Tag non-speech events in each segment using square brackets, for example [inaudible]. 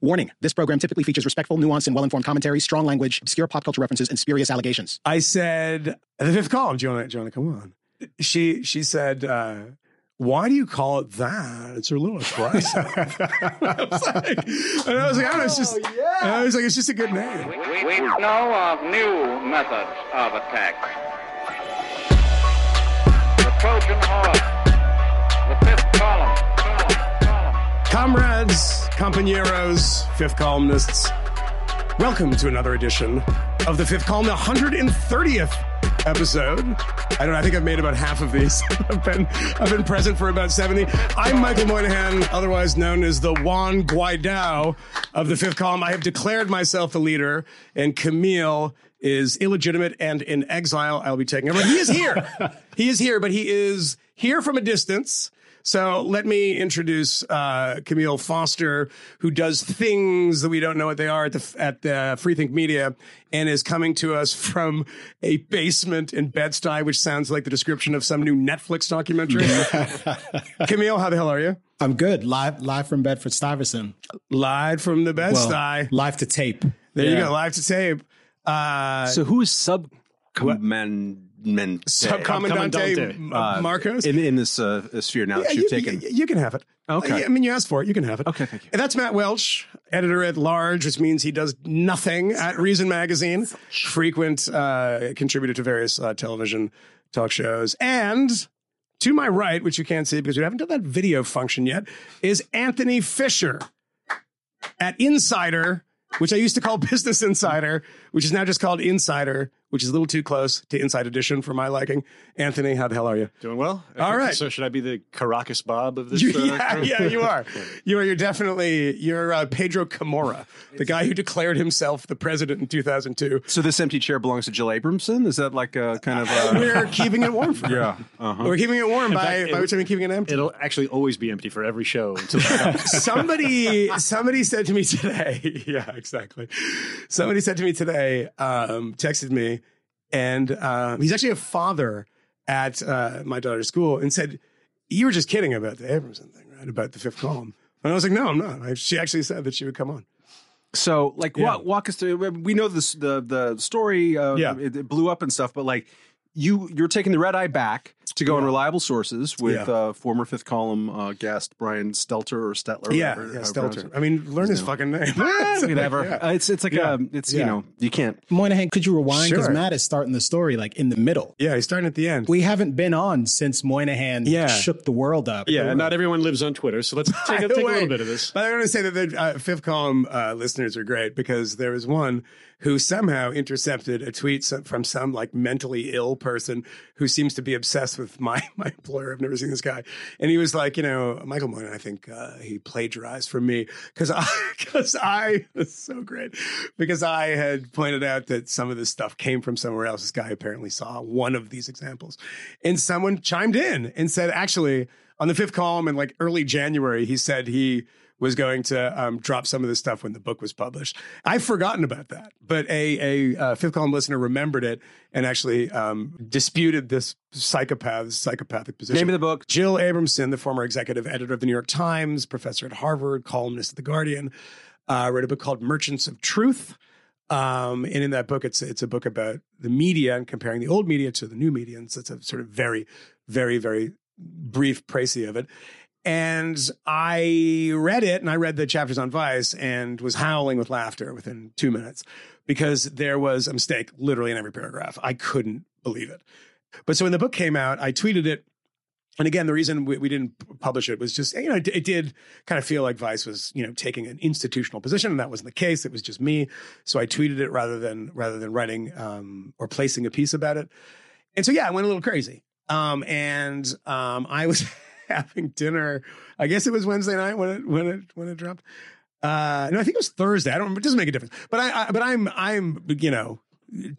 Warning this program typically features respectful, nuanced, and well informed commentary, strong language, obscure pop culture references, and spurious allegations. I said, the fifth column, do you want to, do you want to come on? She, she said, uh, why do you call it that? It's a little aggressive. I was like, and I was like, I don't know, it's just, Oh, and I was like, it's just a good name. We, we know of new methods of attack. The Trojan horse, Comrades, compañeros, fifth columnists, welcome to another edition of the fifth column, the 130th episode. I don't know, I think I've made about half of these. [laughs] I've been I've been present for about 70. I'm Michael Moynihan, otherwise known as the Juan Guaidó of the fifth column. I have declared myself the leader, and Camille is illegitimate and in exile. I'll be taking over. He is here. [laughs] he is here, but he is here from a distance. So let me introduce uh, Camille Foster, who does things that we don't know what they are at the at the Freethink Media, and is coming to us from a basement in Bed Stuy, which sounds like the description of some new Netflix documentary. [laughs] Camille, how the hell are you? I'm good. Live live from Bedford Stuyvesant. Live from the Bed Well, Stuy. live to tape. There you go, live to tape. Uh, So who is sub command Subcomandante Commandante. uh, Marcos. in in this uh, sphere now that you've you, taken? you- you can have it. Okay. I, I mean, you asked for it. You can have it. Okay, thank you. And that's Matt Welch, editor at large, which means he does nothing at Reason Magazine, frequent uh, contributor to various uh, television talk shows. And to my right, which you can't see because we haven't done that video function yet, is Anthony Fisher at Insider, which I used to call [laughs] Business Insider, which is now just called Insider, which is a little too close to Inside Edition for my liking. Anthony, how the hell are you? Doing well. All right. So should I be the Caracas Bob of this? You- uh, yeah, yeah, you are. [laughs] You are. You're definitely. You're uh, Pedro Carmona, the guy who declared himself the president in 2002. So this empty chair belongs to Jill Abramson? Is that like a kind of a We're keeping it warm for. yeah? Uh-huh. We're keeping it warm by fact, by which I mean keeping it empty. It'll actually always be empty for every show until [laughs] somebody somebody said to me today [laughs] yeah exactly somebody said to me today um texted me and um he's actually a father at uh my daughter's school and said you were just kidding about the abramson thing right about the fifth column and i was like no i'm not I, she actually said that she would come on So, like, Yeah. walk, walk us through. We know this the the story. Uh, Yeah. it, it blew up and stuff. But like, you you're taking the red eye back to go on reliable sources with Yeah. uh, former fifth column uh, guest Brian Stelter or Stetler. yeah whatever, yeah how you pronounce stelter i mean learn his fucking name Whatever. [laughs] Yeah. Uh, it's it's like Yeah. um, it's Yeah. you know you can't. Moynihan, could you rewind? Because Sure. Matt is starting the story like in the middle. yeah he's starting at the end We haven't been on since Moynihan Yeah. shook the world up. yeah, not everyone lives on Twitter. So let's take, By a, a little bit of this. But I want to say that the uh, fifth column uh, listeners are great because there was one who somehow intercepted a tweet from some like mentally ill person who seems to be obsessed with [laughs] my my employer. I've never seen this guy, and he was like, you know, Michael Moynihan. I think uh, he plagiarized from me because I [laughs] because I was so great because I had pointed out that some of this stuff came from somewhere else. This guy apparently saw one of these examples, and someone chimed in and said, actually, on the fifth column in like early January, he said he was going to um, drop some of this stuff when the book was published. I've forgotten about that, but a a uh, fifth column listener remembered it and actually um, disputed this psychopath psychopathic position. Name of the book. Jill Abramson, the former executive editor of the New York Times, professor at Harvard, columnist at the Guardian, uh, wrote a book called Merchants of Truth. Um, and in that book, it's it's a book about the media and comparing the old media to the new media. And so it's a sort of very, very, very brief précis of it. And I read it and I read the chapters on Vice and was howling with laughter within two minutes because there was a mistake literally in every paragraph. I couldn't believe it. But so when the book came out, I tweeted it. And again, the reason we, we didn't publish it was just, you know, it, it did kind of feel like Vice was, you know, taking an institutional position, and that wasn't the case. It was just me. So I tweeted it rather than rather than writing um, or placing a piece about it. And so yeah, I went a little crazy. Um, and um, I was [laughs] [laughs] having dinner. I guess it was Wednesday night when it when it when it dropped. Uh, no, I think it was Thursday. I don't. It doesn't make a difference. But I, I but I'm I'm you know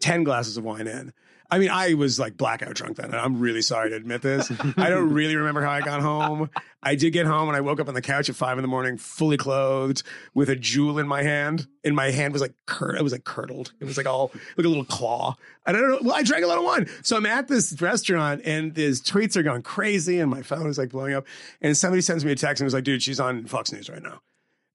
ten glasses of wine in. I mean, I was like blackout drunk then. and I'm really sorry to admit this. I don't [laughs] really remember how I got home. I did get home and I woke up on the couch at five in the morning, fully clothed, with a jewel in my hand. And my hand was like cur- it was like curdled. It was like all like a little claw. And I don't know. Well, I drank a lot of wine. So I'm at this restaurant and his tweets are going crazy and my phone is like blowing up. And somebody sends me a text and was like, dude, she's on Fox News right now.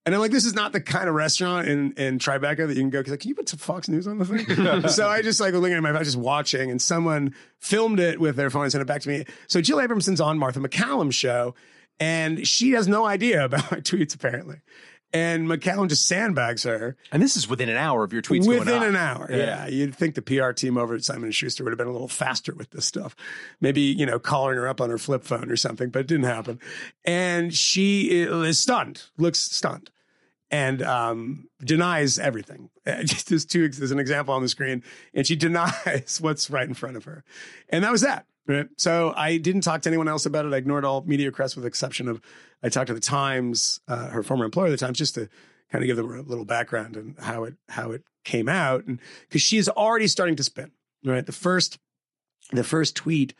And I'm like, this is not the kind of restaurant in, in Tribeca that you can go. Like, can you put some Fox News on the thing? [laughs] so I just like looking at my phone, just watching, and someone filmed it with their phone and sent it back to me. So Jill Abramson's on Martha MacCallum's show, and she has no idea about my [laughs] tweets apparently. And MacCallum just sandbags her And this is within an hour of your tweets within an hour. Yeah. you'd think the PR team over at Simon Schuster would have been a little faster with this stuff. Maybe you know calling her up on her flip phone or something, but it didn't happen. And she is stunned, looks stunned, and um, denies everything. [laughs] Just there's two. There's an example on the screen, and she [laughs] denies what's right in front of her, and that was that. Right. So I didn't talk to anyone else about it. I ignored all media requests with the exception of I talked to the Times, uh, her former employer, the Times, just to kind of give them a little background and how it how it came out, and because she is already starting to spin. Right. The first the first tweet.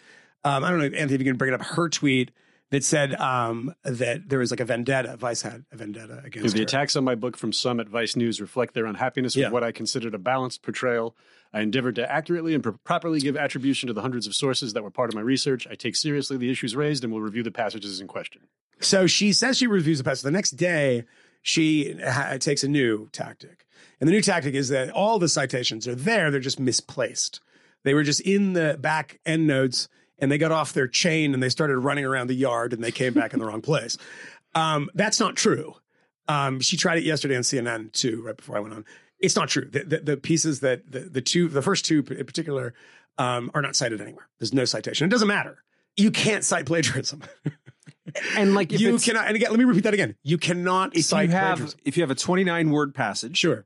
Um, I don't know, if Anthony, if you can bring it up. Her tweet that said um, that there was like a vendetta. Vice had a vendetta against The her. attacks on my book from some at Vice News reflect their unhappiness Yeah. with what I considered a balanced portrayal. I endeavored to accurately and pro- properly give attribution to the hundreds of sources that were part of my research. I take seriously the issues raised and will review the passages in question. So she says she reviews the passage. The next day, she ha- takes a new tactic. And the new tactic is that all the citations are there, they're just misplaced. They were just in the back end notes and they got off their chain and they started running around the yard and they came back in the wrong place. Um, that's not true. Um, she tried it yesterday on CNN too, right before I went on. It's not true. The, the, the pieces that the, the two, the first two in particular, um, are not cited anywhere. There's no citation. It doesn't matter. You can't cite plagiarism. And like if you cannot. And again, let me repeat that again. You cannot if cite you have plagiarism. if you have a 29 word passage Sure.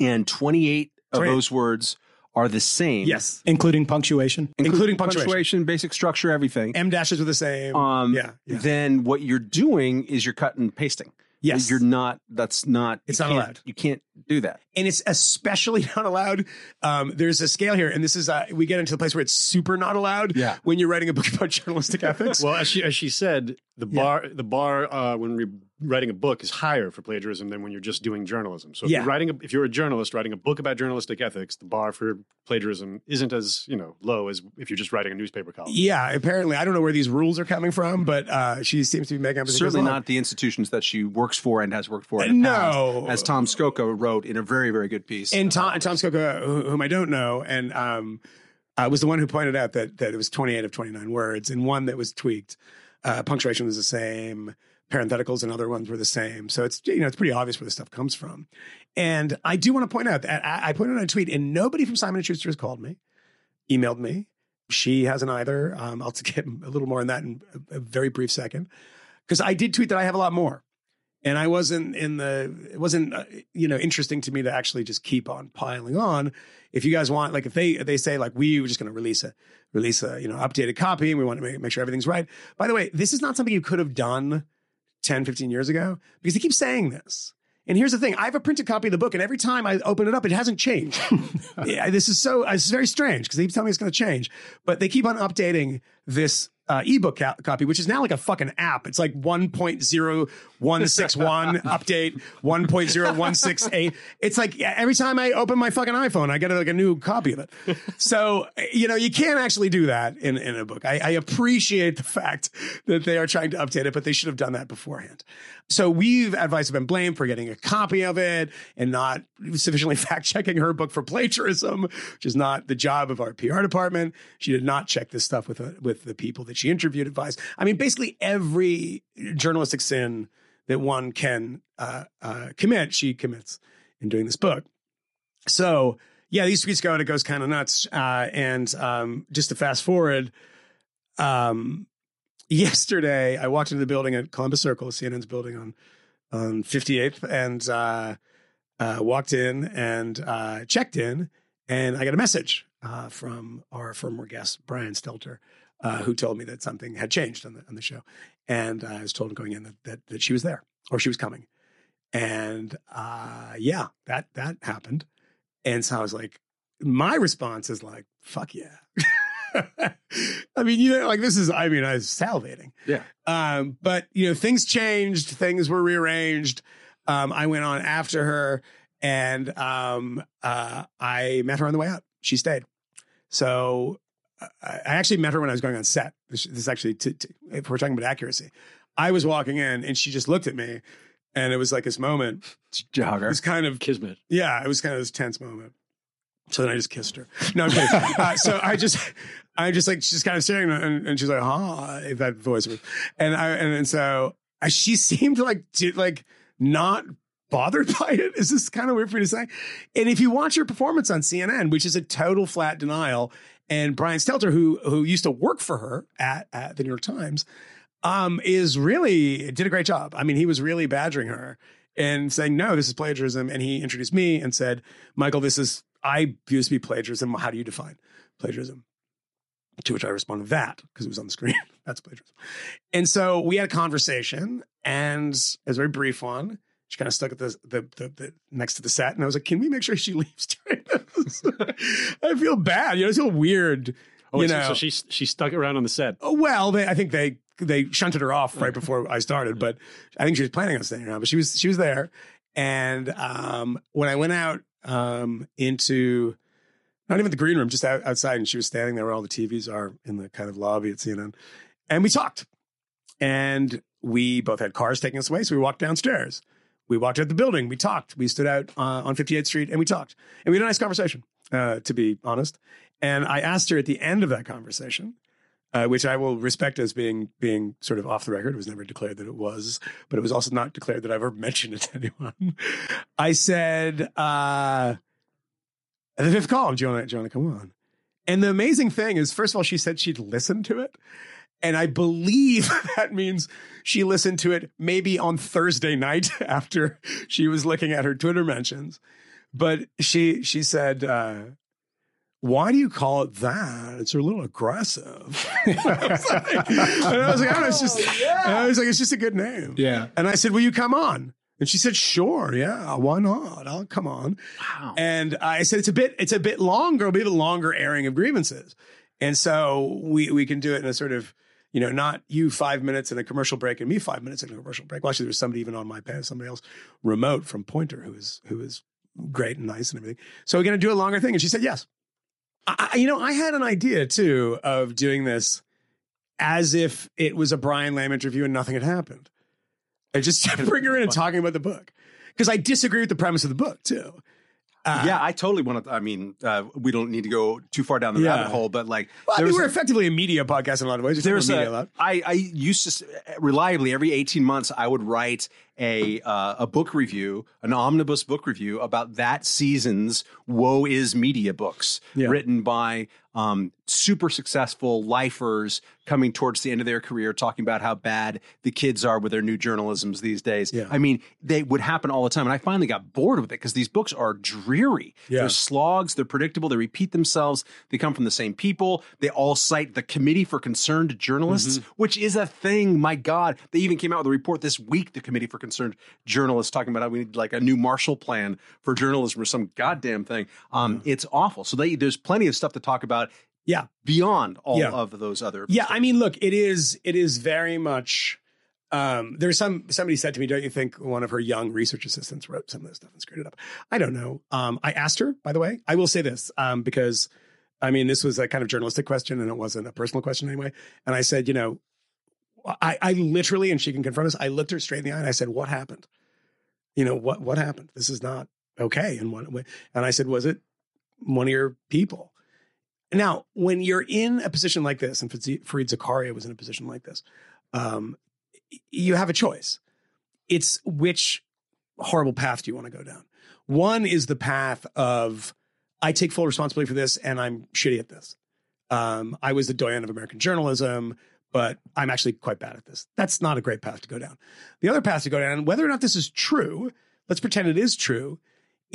and 28 of 28. those words are the same, Yes. including punctuation. Including punctuation. basic structure, everything. em dashes are the same. Um, yeah. yeah. Then what you're doing is you're cut and pasting. Yes. you're not. That's not. It's not allowed. You can't do that. and it's especially [laughs] not allowed. Um, there's a scale here, and this is uh, we get into the place where it's super not allowed. Yeah. When you're writing a book [laughs] about journalistic ethics. Well, as she, as she said, the bar the bar uh, when we're writing a book is higher for plagiarism than when you're just doing journalism. So if Yeah. you're writing a, if you're a journalist writing a book about journalistic ethics, the bar for plagiarism isn't as you know low as if you're just writing a newspaper column. yeah. Apparently, I don't know where these rules are coming from, but uh, she seems to be making up. as it Certainly not the institutions that she works for and has worked for. In the No. past, as Tom Scocca wrote in a very very good piece. and Tom, and Tom whom I don't know, and um, uh, was the one who pointed out that that it was 28 of 29 words, and one that was tweaked. Uh, punctuation was the same, parentheticals and other ones were the same. So it's you know it's pretty obvious where this stuff comes from. And I do want to point out that I, I pointed out a tweet, and nobody from Simon and Schuster has called me, emailed me. She hasn't either. Um, I'll [laughs] get a little more on that in a, a very brief second, because I did tweet that I have a lot more and I wasn't in the it wasn't uh, you know interesting to me to actually just keep on piling on. If you guys want, like if they they say like we were just going to release a release a you know updated copy and we want to make, make sure everything's right. By the way, this is not something you could have done 10, 15 years ago because they keep saying this. And here's the thing: I have a printed copy of the book, and every time I open it up, it hasn't changed. [laughs] yeah, this is so it's very strange because they keep telling me it's going to change, but they keep on updating this uh, ebook co- copy, which is now like a fucking app. It's like 1.0161 [laughs] update 1.0168. It's like every time I open my fucking iPhone, I get like a new copy of it. So you know you can't actually do that in in a book. I, I appreciate the fact that they are trying to update it, but they should have done that beforehand. So we've at Vice have been blamed for getting a copy of it and not [laughs] sufficiently fact checking her book for plagiarism, which is not the job of our PR department. She did not check this stuff with uh, with the people that she interviewed at Vice. I mean, basically every journalistic sin that one can uh, uh, commit, she commits in doing this book. So yeah, these tweets go and it goes kind of nuts. Uh, and um, just to fast forward, um, yesterday I walked into the building at Columbus Circle, CNN's building on on 58th, and uh, uh, walked in and uh, checked in, and I got a message uh, from our former guest Brian Stelter, uh, who told me that something had changed on the on the show, and I was told going in that that, that she was there or she was coming, and uh, yeah, that that happened, and so I was like, my response is like, fuck yeah. [laughs] [laughs] I mean, you know, like this is, I mean, I was salivating. Yeah. Um, but you know, things changed, things were rearranged. Um, I went on after her and um, uh, I met her on the way out. She stayed. So I I actually met her when I was going on set. This, this is actually, t- t- if we're talking about accuracy, I was walking in and she just looked at me and it was like this moment. Jogger. This kind of Kismet. yeah, it was kind of this tense moment. So then I just kissed her. No, I'm kidding. [laughs] uh, so I just, I just like she's kind of staring, and, and she's like, "Huh," that voice, and I and, and so uh, she [laughs] seemed like to, like not bothered by it. Is this kind of weird for me to say? And if you watch her performance on CNN, which is a total flat denial, and Brian Stelter, who who used to work for her at, at the New York Times, um, is really did a great job. I mean, he was really badgering her and saying, "No, this is plagiarism." And he introduced me and said, "Michael, this is I this to be plagiarism. How do you define plagiarism?" To which I responded, "That," because it was on the screen. [laughs] That's plagiarism. And so we had a conversation, and it was a very brief one. She kind of stuck at the, the, the, the next to the set, and I was like, "Can we make sure she [laughs] leaves during this?" [laughs] I feel bad. You know, I feel weird. Oh, you so, know, so she she stuck around on the set. Oh, well, they, I think they they shunted her off right before I started, but I think she was planning on staying around. But she was she was there, and um, when I went out um, into not even the green room, just out, outside, and she was standing there where all the TVs are in the kind of lobby at CNN, and we talked, and we both had cars taking us away, so we walked downstairs. We walked out the building. We talked. We stood out uh, on 58th Street and we talked. And we had a nice conversation, uh, to be honest. And I asked her at the end of that conversation, uh, which I will respect as being being sort of off the record. It was never declared that it was, but it was also not declared that I've ever [laughs] mentioned it to anyone. I said, uh, "The fifth column, do you want to come on?" And the amazing thing is, first of all, she said she'd listened to it, and I believe [laughs] that means she listened to it maybe on Thursday night [laughs] after she was looking at her Twitter mentions. But she she said. Uh, why do you call it that? It's a little aggressive. I was like, and I was like, oh, it's just, oh, and I was like, it's just a good name. Yeah. And I said, will you come on? And she said, sure. Yeah. Why not? I'll come on. Wow. And I said, it's a bit, it's a bit longer, a bit of a longer airing of grievances. And so we, we can do it in a sort of, you know, not you five minutes in a commercial break and me five minutes in a commercial break. Well, actually, there was somebody even on my pad, somebody else remote from Poynter who is, who is great and nice and everything. So we're going to do a longer thing. And she said, yes. I, you know, I had an idea too of doing this as if it was a Brian Lamb interview and nothing had happened. I just [laughs] bring her in and [laughs] talking about the book because I disagree with the premise of the book too. Uh, yeah, I totally want to. I mean, uh, we don't need to go too far down the Yeah. rabbit hole, but like, Well, I mean, we're a- effectively a media podcast in a lot of ways. There's talking media a a, lot. I, I used to reliably every 18 months I would write a uh, a book review, an omnibus book review about that season's woe is media books Yeah. written by um, super successful lifers coming towards the end of their career talking about how bad the kids are with their new journalisms these days. Yeah. I mean, they would happen all the time and I finally got bored with it because these books are dreary. Yeah. They're slogs, they're predictable, they repeat themselves, they come from the same people. They all cite the Committee for Concerned Journalists, Mm-hmm. which is a thing. My God. They even came out with a report this week, the Committee for Concerned Journalists, talking about how we need like a new Marshall Plan for journalism or some goddamn thing. Um, It's awful. So they, there's plenty of stuff to talk about Yeah. beyond all Yeah. of those other. Yeah, I mean, look, it is it is very much. Um, there's some somebody said to me, "Don't you think one of her young research assistants wrote some of this stuff and screwed it up?" I don't know. Um, I asked her, by the way. I will say this um, because, I mean, this was a kind of journalistic question and it wasn't a personal question anyway. And I said, you know, I, I literally, and she can confirm this. I looked her straight in the eye and I said, "What happened? You know what what happened? This is not okay." And what and I said, "Was it one of your people?" Now, when you're in a position like this, and Fareed Zakaria was in a position like this, um, you have a choice. It's which horrible path do you want to go down? One is the path of I take full responsibility for this and I'm shitty at this. Um, I was the doyen of American journalism, but I'm actually quite bad at this. That's not a great path to go down. The other path to go down, whether or not this is true, let's pretend it is true,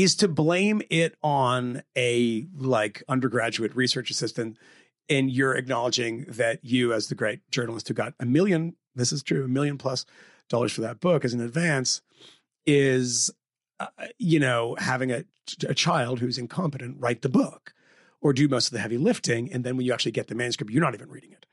is to blame it on a like undergraduate research assistant and you're acknowledging that you as the great journalist who got a million this is true a million plus dollars for that book as an advance is uh, you know having a, a child who's incompetent write the book or do most of the heavy lifting and then when you actually get the manuscript you're not even reading it.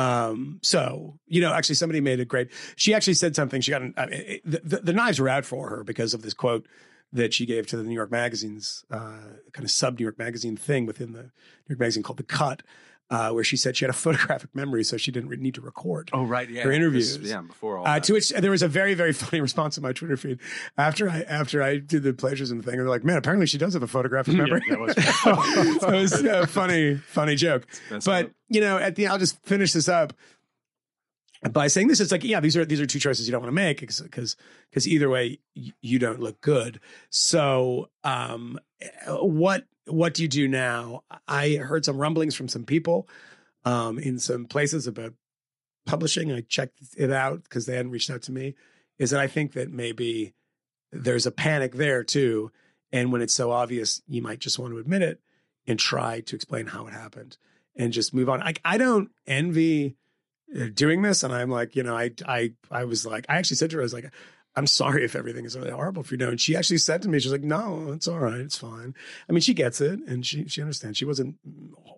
Um so you know actually somebody made a great she actually said something she got an, uh, it, the, the, the knives were out for her because of this quote that she gave to the New York Magazine's uh, kind of sub New York Magazine thing within the New York Magazine called The Cut. uh, where she said she had a [laughs] photographic memory, so she didn't re- need to record. Oh right, yeah. Her interviews. Yeah, before all Uh, that. to which there was a very very [laughs] funny response in my Twitter feed after I after I did the plagiarism thing. They're like, "Man, apparently she does have a photographic [laughs] memory." that was- so it was a funny funny joke. But you know, at the I'll just finish this up by saying this. It's like, yeah, these are these are two choices you don't want to make because because either way you don't look good. So, um, what what do you do now? I heard some rumblings from some people um, in some places about publishing. I checked it out because they hadn't reached out to me. Is that I think that maybe there's a panic there too, and when it's so obvious, you might just want to admit it and try to explain how it happened and just move on. I I don't envy doing this, and I'm like, you know, I I I was like, I actually said to her, I was like. I'm sorry if everything is really horrible for you. Know. And she actually said to me, she's like, no, it's all right. It's fine. I mean, she gets it and she, she understands. She wasn't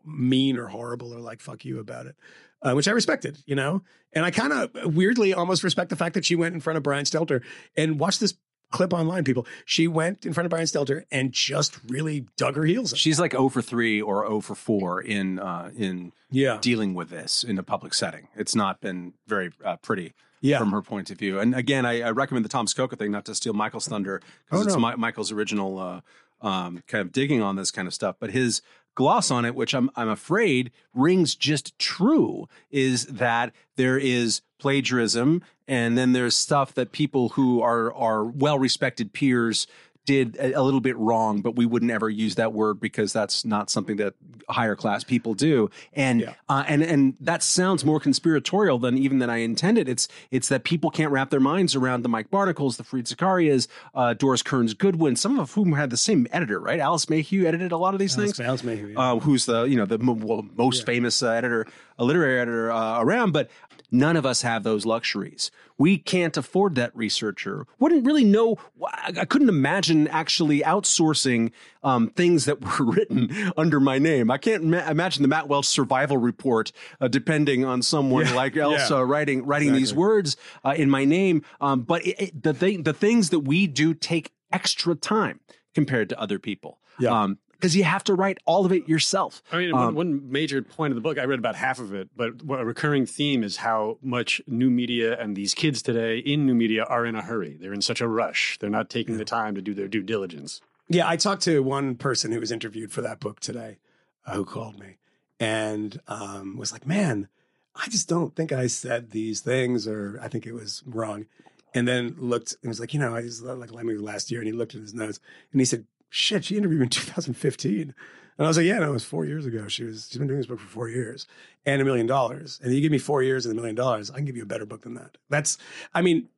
mean or horrible or like, fuck you about it, uh, which I respected, you know? And I kind of weirdly almost respect the fact that she went in front of Brian Stelter and watched this clip online, people. She went in front of Brian Stelter and just really dug her heels in. She's like 0 for 3 or 0 for 4 in uh, in Yeah. dealing with this in a public setting. It's not been very uh, pretty Yeah. from her point of view. And again, I, I recommend the Tom Scocca thing, not to steal Michael's thunder, because Oh, it's no. Mi- Michael's original uh, um, kind of digging on this kind of stuff. But his gloss on it, which I'm I'm afraid rings just true, is that there is plagiarism, and then there's stuff that people who are are well respected peers did a, a little bit wrong, but we wouldn't ever use that word because that's not something that higher class people do. And Yeah. uh, and and that sounds more conspiratorial than even than I intended. It's it's that people can't wrap their minds around the Mike Barnicles, the Fareed Zakarias, uh, Doris Kearns Goodwin, some of whom had the same editor, right? Alice Mayhew edited a lot of these things Alice Mayhew, yeah. uh, who's the you know the m- most famous uh, editor, a literary editor uh, around, but none of us have those luxuries. We can't afford that researcher. Wouldn't really know. I couldn't imagine actually outsourcing um, things that [laughs] were written under my name. I can't ma- imagine the Matt Welch survival report uh, depending on someone like Elsa yeah. writing writing these words uh, in my name. Um, but it, it, the thing, the things that we do take extra time compared to other people. Yeah. Um, because you have to write all of it yourself. I mean, Um, one, one major point of the book, I read about half of it, but what a recurring theme is how much new media and these kids today in new media are in a hurry. They're in such a rush. They're not taking the time to do their due diligence. Yeah, I talked to one person who was interviewed for that book today, uh, who called me and um, was like, "Man, I just don't think I said these things, or I think it was wrong." And then looked and was like, "You know, I just like let me last year." And he looked at his notes and he said, "Shit, she interviewed me in [laughs] 2015." And I was like, "Yeah, no, it was four years ago. She was she's been doing this book for four years and a million dollars. And you give me four years and a million dollars, I can give you a better book than that." That's, I mean,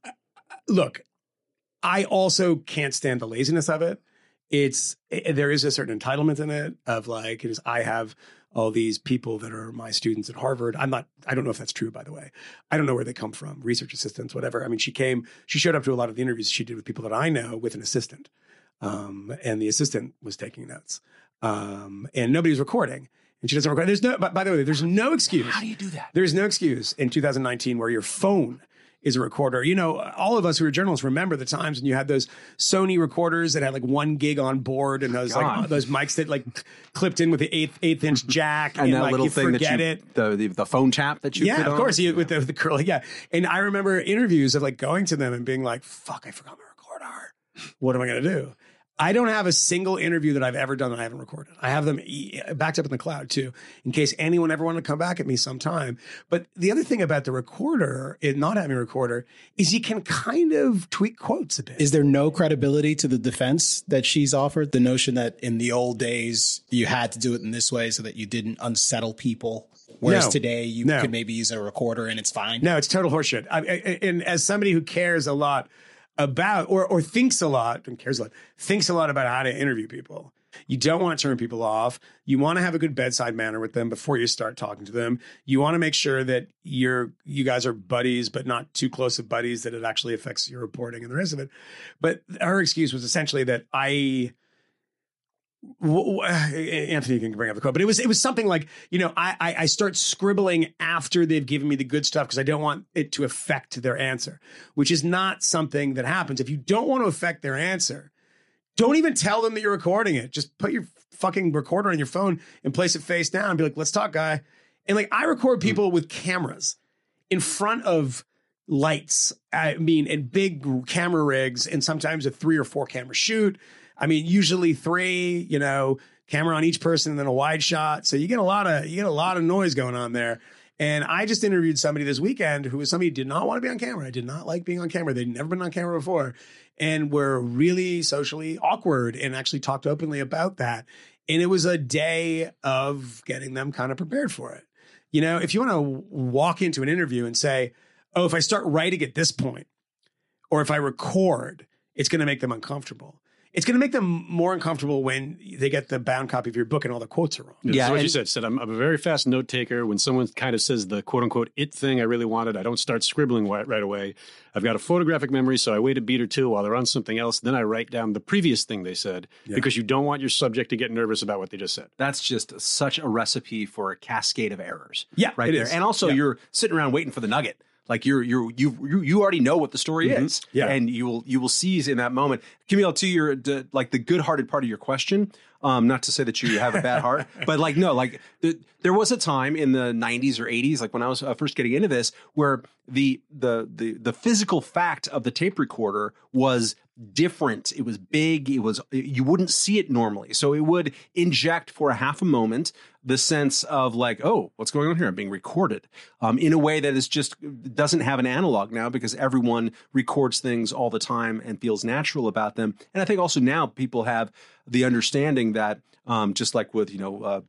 look, I also can't stand the laziness of it it's it, there is a certain entitlement in it of like it is I have all these people that are my students at Harvard. I'm not I don't know if that's true by the way. I don't know where they come from, research assistants, whatever. I mean, she came she showed up to a lot of the interviews she did with people that I know with an assistant. Um, and the assistant was taking notes. Um, and nobody was recording. And she doesn't record. There's no, by, by the way, there's no excuse. How do you do that? There's no excuse in 2019 where your phone is a recorder. You know, all of us who are journalists remember the times when you had those Sony recorders that had like one gig on board and those like those mics that like clipped in with the eighth eighth inch [laughs] jack and, and that like little you thing that forget you, it. the, the the phone tap that you Yeah, of on. course. You, with the, the curly, yeah. And I remember interviews of like going to them and being like, "Fuck, I forgot my recorder. What am I going to do?" I don't have a single interview that I've ever done that I haven't recorded. I have them backed up in the cloud too, in case anyone ever wanted to come back at me sometime. But the other thing about the recorder, it not having a recorder, is you can kind of tweak quotes a bit. Is there no credibility to the defense that she's offered? The notion that in the old days you had to do it in this way so that you didn't unsettle people, whereas No. today you No. could maybe use a recorder and it's fine. No, it's total horseshit. I, I, and as somebody who cares a lot about, or or thinks a lot, and cares a lot, thinks a lot about how to interview people. You don't want to turn people off. You want to have a good bedside manner with them before you start talking to them. You want to make sure that you're you guys are buddies, but not too close of buddies that it actually affects your reporting and the rest of it. But her excuse was essentially that I [sighs] Anthony can bring up the quote, but it was it was something like you know I I, I start scribbling after they've given me the good stuff because I don't want it to affect their answer, which is not something that happens. If you don't want to affect their answer, don't even tell them that you're recording it. Just put your fucking recorder on your phone and place it face down and be like, "Let's talk, guy." And like I record hmm. people with cameras in front of lights. I mean, and big camera rigs, and sometimes a three or four camera shoot. I mean, usually three, you know, camera on each person, and then a wide shot. So you get a lot of you get a lot of noise going on there. And I just interviewed somebody this weekend who was somebody who did not want to be on camera. I did not like being on camera. They'd never been on camera before and were really socially awkward and actually talked openly about that. And it was a day of getting them kind of prepared for it. You know, if you want to walk into an interview and say, oh, if I start writing at this point, or if I record, it's going to make them uncomfortable. It's going to make them more uncomfortable when they get the bound copy of your book and all the quotes are wrong. Yeah, Yeah, what you said. Said I'm, I'm a very fast note taker. When someone kind of says the quote unquote it thing I really wanted, I don't start scribbling wi- right away. I've got a photographic memory, so I wait a beat or two while they're on something else. Then I write down the previous thing they said because you don't want your subject to get nervous about what they just said. That's just such a recipe for a cascade of errors. Yeah, right it there. is. And also, Yeah. you're sitting around waiting for the nugget. Like you're you're you you already know what the story is, Yeah. and you will you will seize in that moment. Camille, to your to, like the good-hearted part of your question, um, not to say that you have a bad heart, [laughs] but like no, like the, there was a time in the '90s or '80s, like when I was uh, first getting into this, where the the the the physical fact of the tape recorder was different. It was big. It was you wouldn't see it normally, so it would inject for a half a moment the sense of like, oh, what's going on here? I'm being recorded um, in a way that is just doesn't have an analog now because everyone records things all the time and feels natural about them. And I think also now people have the understanding that um, just like with you know. Uh,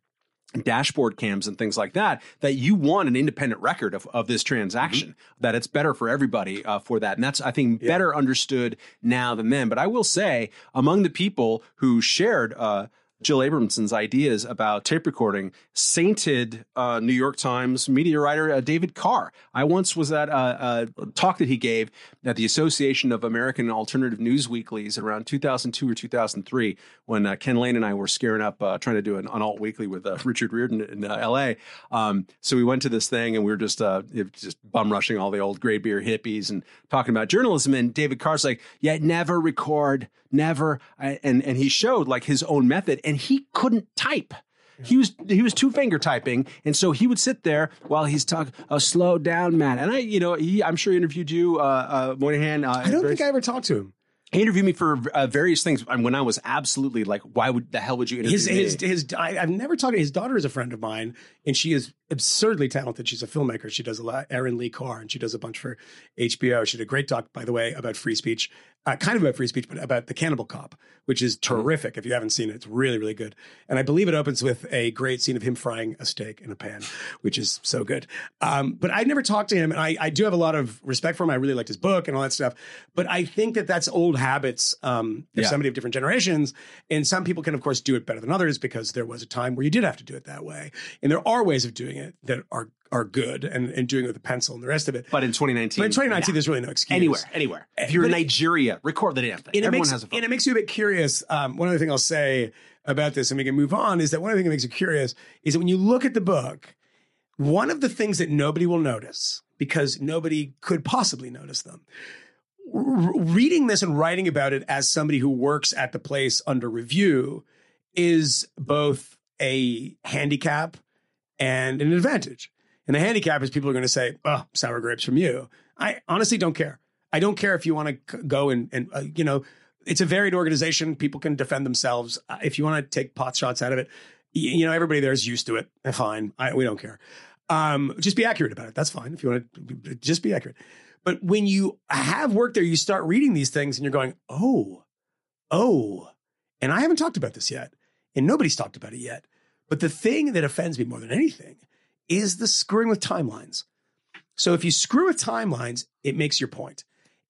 dashboard cams and things like that that you want an independent record of, of this transaction that it's better for everybody uh, for that. And that's i think better understood now than then. But i will say among the people who shared uh, Jill Abramson's ideas about tape recording sainted uh, New York Times media writer uh, David Carr. I once was at a, a talk that he gave at the Association of American Alternative News Weeklies around 2002 or 2003 when uh, Ken Layne and I were scaring up uh, trying to do an, an alt weekly with uh, Richard Riordan in uh, L.A. Um, so we went to this thing and we were just just bum rushing all the old gray beer hippies and talking about journalism. And David Carr's like, "Yeah, never record, never." I, and and he showed like his own method, and he couldn't type. He was he was two finger typing, and so he would sit there while he's talking. Oh, slow down, man. And I, you know, he I'm sure he interviewed you, uh, uh, Moynihan. Uh, I don't think I ever talked to him. he interviewed me for uh, various things and when I was absolutely like, why would the hell would you interview His me? his his I, I've never talked to his daughter is a friend of mine, and she is absurdly talented. She's a filmmaker. She does a lot. Erin Lee Carr, and she does a bunch for HBO. She did a great talk, by the way, about free speech. Uh, kind of about free speech, but about the Cannibal Cop, which is terrific. If you haven't seen it, it's really really good. And I believe it opens with a great scene of him frying a steak in a pan, which is so good. Um, but I never talked to him, and I, I do have a lot of respect for him. I really liked his book and all that stuff. But I think that that's old habits. Um, of Yeah. somebody of different generations. And some people can, of course, do it better than others because there was a time where you did have to do it that way. And there are ways of doing it that are are good and, and doing it with a pencil and the rest of it. but in 2019, But in 2019, yeah. there's really no excuse. anywhere, anywhere. If you're in But it- Nigeria, record the damn thing. Everyone makes, has a phone. and it makes you a bit curious. Um, one other thing I'll say about this, and we can move on, is that one of the things that makes you curious is that when you look at the book, one of the things that nobody will notice because nobody could possibly notice them. R- reading this and writing about it as somebody who works at the place under review is both a handicap and an advantage. And the handicap is people are going to say, "Oh, sour grapes from you." I honestly don't care. I don't care if you want to go and and uh, you know, it's a varied organization. People can defend themselves. Uh, if you want to take pot shots out of it, y- you know, everybody there is used to it. Eh, Fine, I, we don't care. Um, just be accurate about it. That's fine. If you want to, just be accurate. But when you have work there, you start reading these things and you're going, "Oh, oh," and I haven't talked about this yet, and nobody's talked about it yet. But the thing that offends me more than anything is the screwing with timelines. So if you screw with timelines, it makes your point.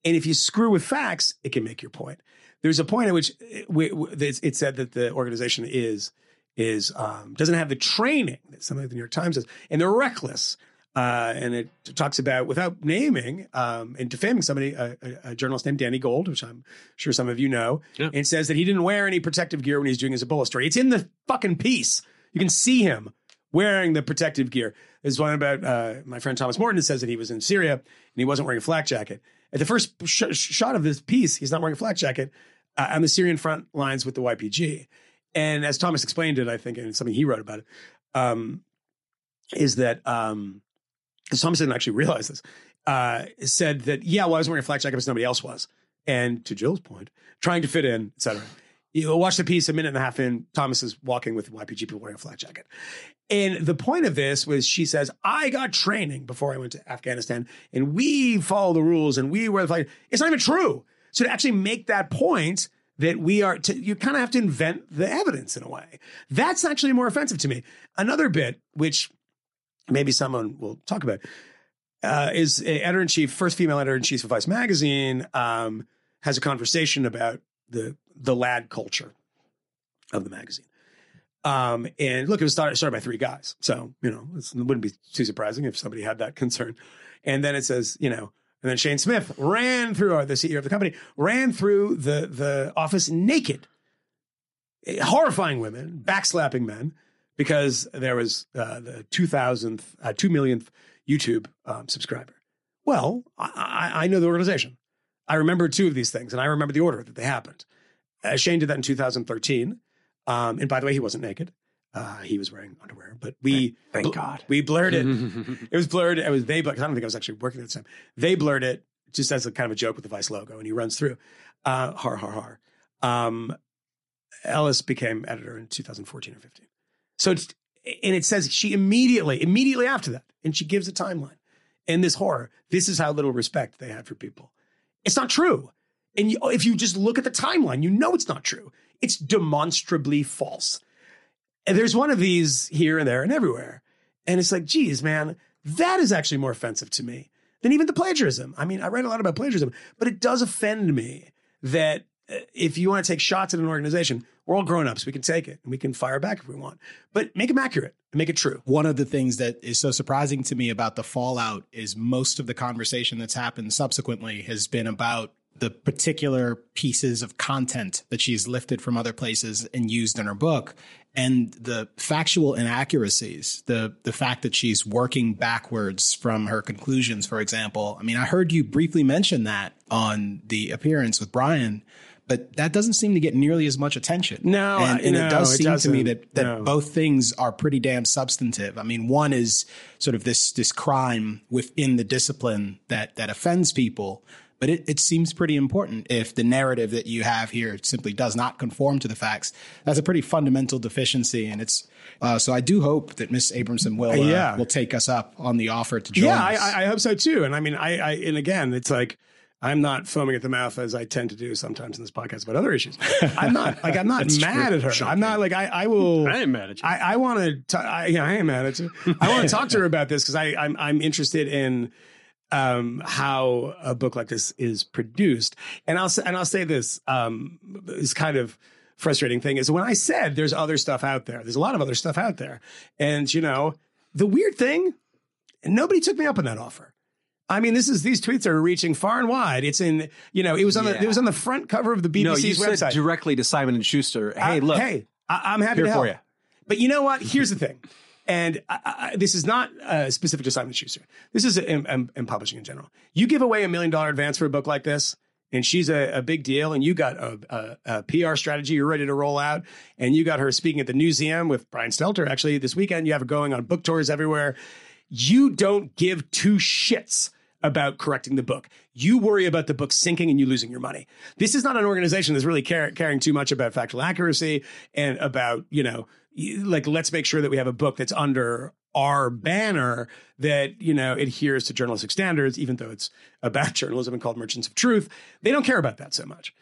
And if you screw with facts, it can make your point. There's a point at which it, we- we- it's it said that the organization is is um, doesn't have the training that something like the New York Times does, and they're reckless. Uh, and it talks about without naming um, and defaming somebody, a, a, a journalist named Danny Gold, which I'm sure some of you know, Yeah. and says that he didn't wear any protective gear when he's doing his Ebola story. It's in the fucking piece. You can see him wearing the protective gear. There's one about uh, my friend Thomas Morton says that he was in Syria and he wasn't wearing a flak jacket. At the first sh- sh- shot of this piece, he's not wearing a flak jacket uh, on the Syrian front lines with the YPG. And as Thomas explained it, I think, and something he wrote about it, um, is that um, Thomas didn't actually realize this, uh, said that yeah, well, I was wearing a flak jacket because nobody else was, and to Jill's point, trying to fit in, etc. You watch the piece a minute and a half in. Thomas is walking with YPG people wearing a flat jacket. And the point of this was she says, I got training before I went to Afghanistan and we follow the rules and we wear the. It's not even true. So to actually make that point that we are, to, you kind of have to invent the evidence in a way. That's actually more offensive to me. Another bit, which maybe someone will talk about, uh, is editor in chief, first female editor in chief of Vice magazine, um, has a conversation about the the lad culture of the magazine. Um, and look, it was started, started by three guys. So, you know, it wouldn't be too surprising if somebody had that concern. And then it says, you know, and then Shane Smith ran through, or the CEO of the company, ran through the, the office naked, horrifying women, backslapping men, because there was uh, the 2000th, uh, 2 millionth YouTube um, subscriber. Well, I, I know the organization. I remember two of these things, and I remember the order that they happened. Uh, Shane did that in 2013. Um, and by the way, he wasn't naked. Uh, he was wearing underwear, but we Thank bl- God. we blurred it. [laughs] it was blurred. It was they. Because I don't think I was actually working at the time. They blurred it just as a kind of a joke with the Vice logo, and he runs through. Uh, har har har. Um, Ellis became editor in 2014 or 15. So it's and it says she immediately, immediately after that, and she gives a timeline. And this horror, this is how little respect they had for people. It's not true. And you, if you just look at the timeline, you know it's not true. It's demonstrably false. And there's one of these here and there and everywhere. And it's like, geez, man, that is actually more offensive to me than even the plagiarism. I mean, I write a lot about plagiarism, but it does offend me that uh, if you want to take shots at an organization, we're all grown ups. We can take it and we can fire back if we want, but make them accurate and make it true. One of the things that is so surprising to me about the fallout is most of the conversation that's happened subsequently has been about the particular pieces of content that she's lifted from other places and used in her book and the factual inaccuracies the the fact that she's working backwards from her conclusions for example i mean i heard you briefly mention that on the appearance with brian but that doesn't seem to get nearly as much attention. No, and, and no, it does it seem to me that that No. both things are pretty damn substantive. I mean, one is sort of this this crime within the discipline that that offends people, but it, it seems pretty important if the narrative that you have here simply does not conform to the facts. That's a pretty fundamental deficiency, and it's uh, so. I do hope that Miss Abramson will uh, Yeah. will take us up on the offer to join. Yeah. I I hope so too. And I mean, I, I, and again, it's like, I'm not foaming at the mouth as I tend to do sometimes in this podcast about other issues. [laughs] I'm not like I'm not mad at her. I'm not like I, I will. I ain't mad at you. I, I want to. I, yeah, I am mad at you. I want to talk to her about this because I I'm I'm interested in um how a book like this is produced. And I'll say and I'll say this um is kind of frustrating thing is when I said there's other stuff out there. There's a lot of other stuff out there. And you know, the weird thing, nobody took me up on that offer. I mean, this is these tweets are reaching far and wide. It's in, you know, it was on the it was on the front cover of the BBC's no, you website. said directly to Simon and Schuster, "Hey, Uh, look, hey, I, I'm happy to help for you." But you know what? Here's the thing, and I, I, this is not uh, specific to Simon and Schuster. This is in, in, in publishing in general. You give away a million dollar advance for a book like this, and she's a, a big deal, and you got a, a, a PR strategy you're ready to roll out, and you got her speaking at the museum with Brian Stelter. Actually, this weekend you have her going on book tours everywhere. You don't give two shits about correcting the book. You worry about the book sinking and you losing your money. This is not an organization that's really care, caring too much about factual accuracy and about, you know, like let's make sure that we have a book that's under our banner that, you know, adheres to journalistic standards, even though it's about [laughs] journalism and called Merchants of Truth. They don't care about that so much.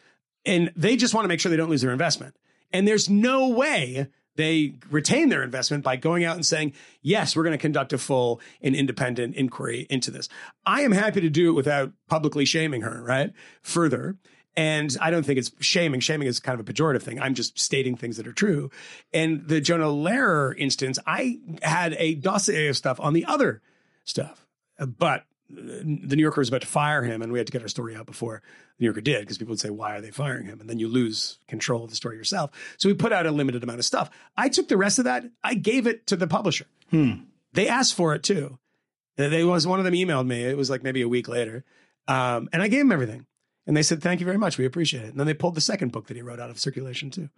And they just want to make sure they don't lose their investment. And there's no way they retain their investment by going out and saying, yes, we're going to conduct a full and independent inquiry into this. I am happy to do it without publicly shaming her, right? Further. And I don't think it's shaming. Shaming is kind of a pejorative thing. I'm just stating things that are true. And the Jonah Lehrer instance, I had a dossier of stuff on the other stuff. But the New Yorker was about to fire him, and we had to get our story out before the New Yorker did, because people would say, "Why are they firing him?" And then you lose control of the story yourself. So we put out a limited amount of stuff. I took the rest of that, I gave it to the publisher. They asked for it too. They they was one of them emailed me. It was like maybe a week later, um, and I gave them everything. And they said, "Thank you very much. We appreciate it." And then they pulled the second book that he wrote out of circulation too.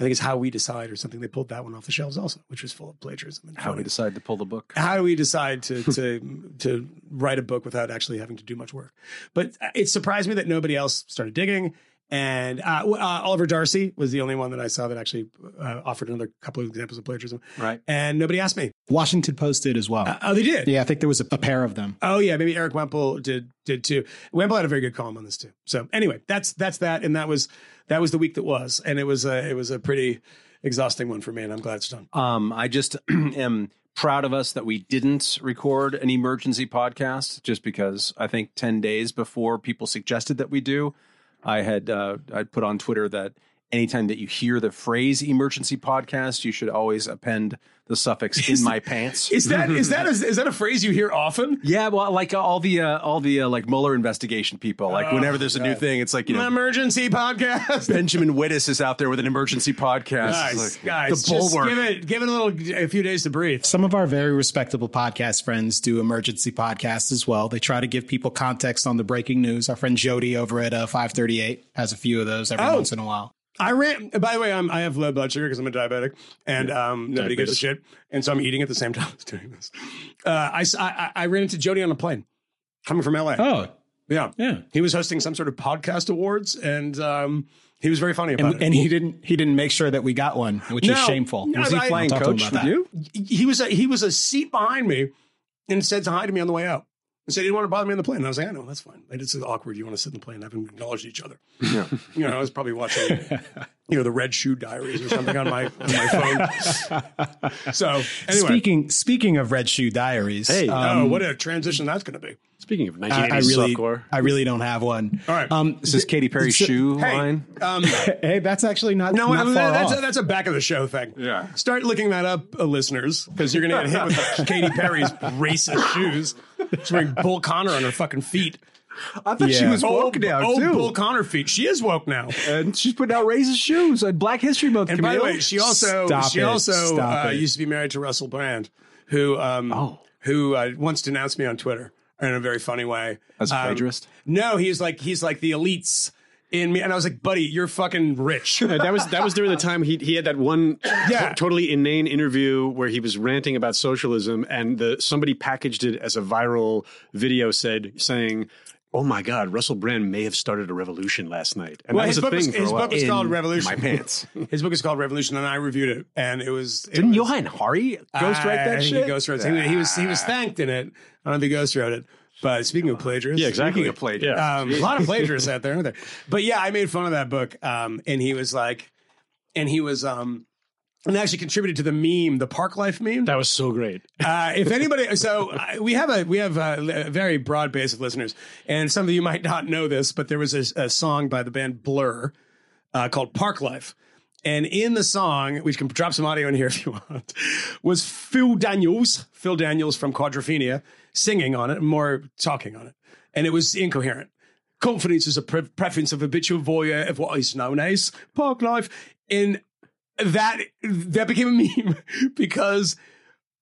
I think it's How We Decide or something. They pulled that one off the shelves also, which was full of plagiarism. And How we decide to pull the book. How do we decide to [laughs] to to write a book without actually having to do much work? But it surprised me that nobody else started digging. And uh, uh, Oliver Darcy was the only one that I saw that actually uh, offered another couple of examples of plagiarism. Right. And nobody asked me. Washington Post did as well. Uh, oh, they did. yeah, I think there was a, a pair of them. Oh yeah, maybe Erik Wemple did did too. Wemple had a very good column on this too. So anyway, that's that's that, and that was that was the week that was, and it was a it was a pretty exhausting one for me, and I'm glad it's done. Um, I just [clears throat] am proud of us that we didn't record an emergency podcast just because I think 10 days before people suggested that we do, I had uh, I'd put on Twitter that anytime that you hear the phrase emergency podcast, you should always append the suffix in my pants. Is that is that a, [laughs] is that a phrase you hear often? yeah, well, like uh, all the uh, all the uh, like Mueller investigation people, like whenever there's a new thing, it's like you know emergency podcast. [laughs] Benjamin Wittes is out there with an emergency podcast. Guys, like, guys, the just bulwark. give it give it a little a few days to breathe. Some of our very respectable podcast friends do emergency podcasts as well. They try to give people context on the breaking news. Our friend Jody over at uh, 538 has a few of those every Oh. once in a while. I ran. By the way, I'm, I have low blood sugar because I'm a diabetic, and um, nobody gives a shit. And so I'm eating at the same [laughs] time as doing this. Uh, I, I- I ran into Jody on a plane coming from LA. Oh, yeah, yeah. he was hosting some sort of podcast awards, and um, he was very funny about And, it. and he didn't he didn't make sure that we got one, which is shameful. No, Was he I- flying I'll talk to him coach you? he was a, he was a seat behind me, and said hi to me on the way out. And said he didn't want to bother me on the plane. And I was like, I know that's fine. It's awkward. You want to sit in the plane, and haven't acknowledged each other. Yeah. You know, I was probably watching, [laughs] you know, the Red Shoe Diaries or something on my on my phone. [laughs] So anyway, Speaking speaking of Red Shoe Diaries, Hey, oh, what a transition that's going to be. Speaking of I, 1980s I really softcore, I really don't have one. All right. Um, Is this Katy Perry's so- shoe Hey, line? um, [laughs] hey, that's actually not, no, not far that's off. a, that's a back of the show thing. Yeah. Start looking that up, uh, listeners, because you're going to get hit with [laughs] Katy Perry's racist shoes. She's wearing Bull Connor on her fucking feet. I thought she was woke oh, now oh, too. Bull Connor feet. She is woke now. and she's putting out racist shoes on Black History Month. And by the way, she also Stop she it. also uh, used to be married to Russell Brand, who um, who uh, once denounced me on Twitter in a very funny way. as a Um, plagiarist. No, he's like he's like the elites in me, and I was like, buddy, you're fucking rich. Uh, [laughs] that was that was during the time he he had that one Yeah. to- totally inane interview where he was ranting about socialism and the somebody packaged it as a viral video said saying oh my god Russell Brand may have started a revolution last night and Well, that was his a book was- thing for his a while. book was called In Revolution. My pants. [laughs] His book is called Revolution, and I reviewed it, and it was it Didn't was- Johann Hari ghostwrite I that think shit? He ghostwrote. it. He, he was he was thanked in it. I don't think if he ghostwrote it. But speaking of plagiarists, yeah exactly Speaking of plagiarism. yeah. um, a lot of plagiarists out there, aren't there? But yeah, I made fun of that book, um, and he was like, and he was, um, and actually contributed to the meme, the Parklife meme. that was so great [laughs] Uh, if anybody, so uh, we have a we have a, a very broad base of listeners, and some of you might not know this, but there was a, a song by the band Blur uh, called Parklife. And in the song, we can drop some audio in here if you [laughs] want, was Phil Daniels, Phil Daniels from Quadrophenia, singing on it, more talking on it. And it was incoherent. Confidence is a pre- preference of habitual voyeur of what is known as park life. And that that became a [laughs] meme because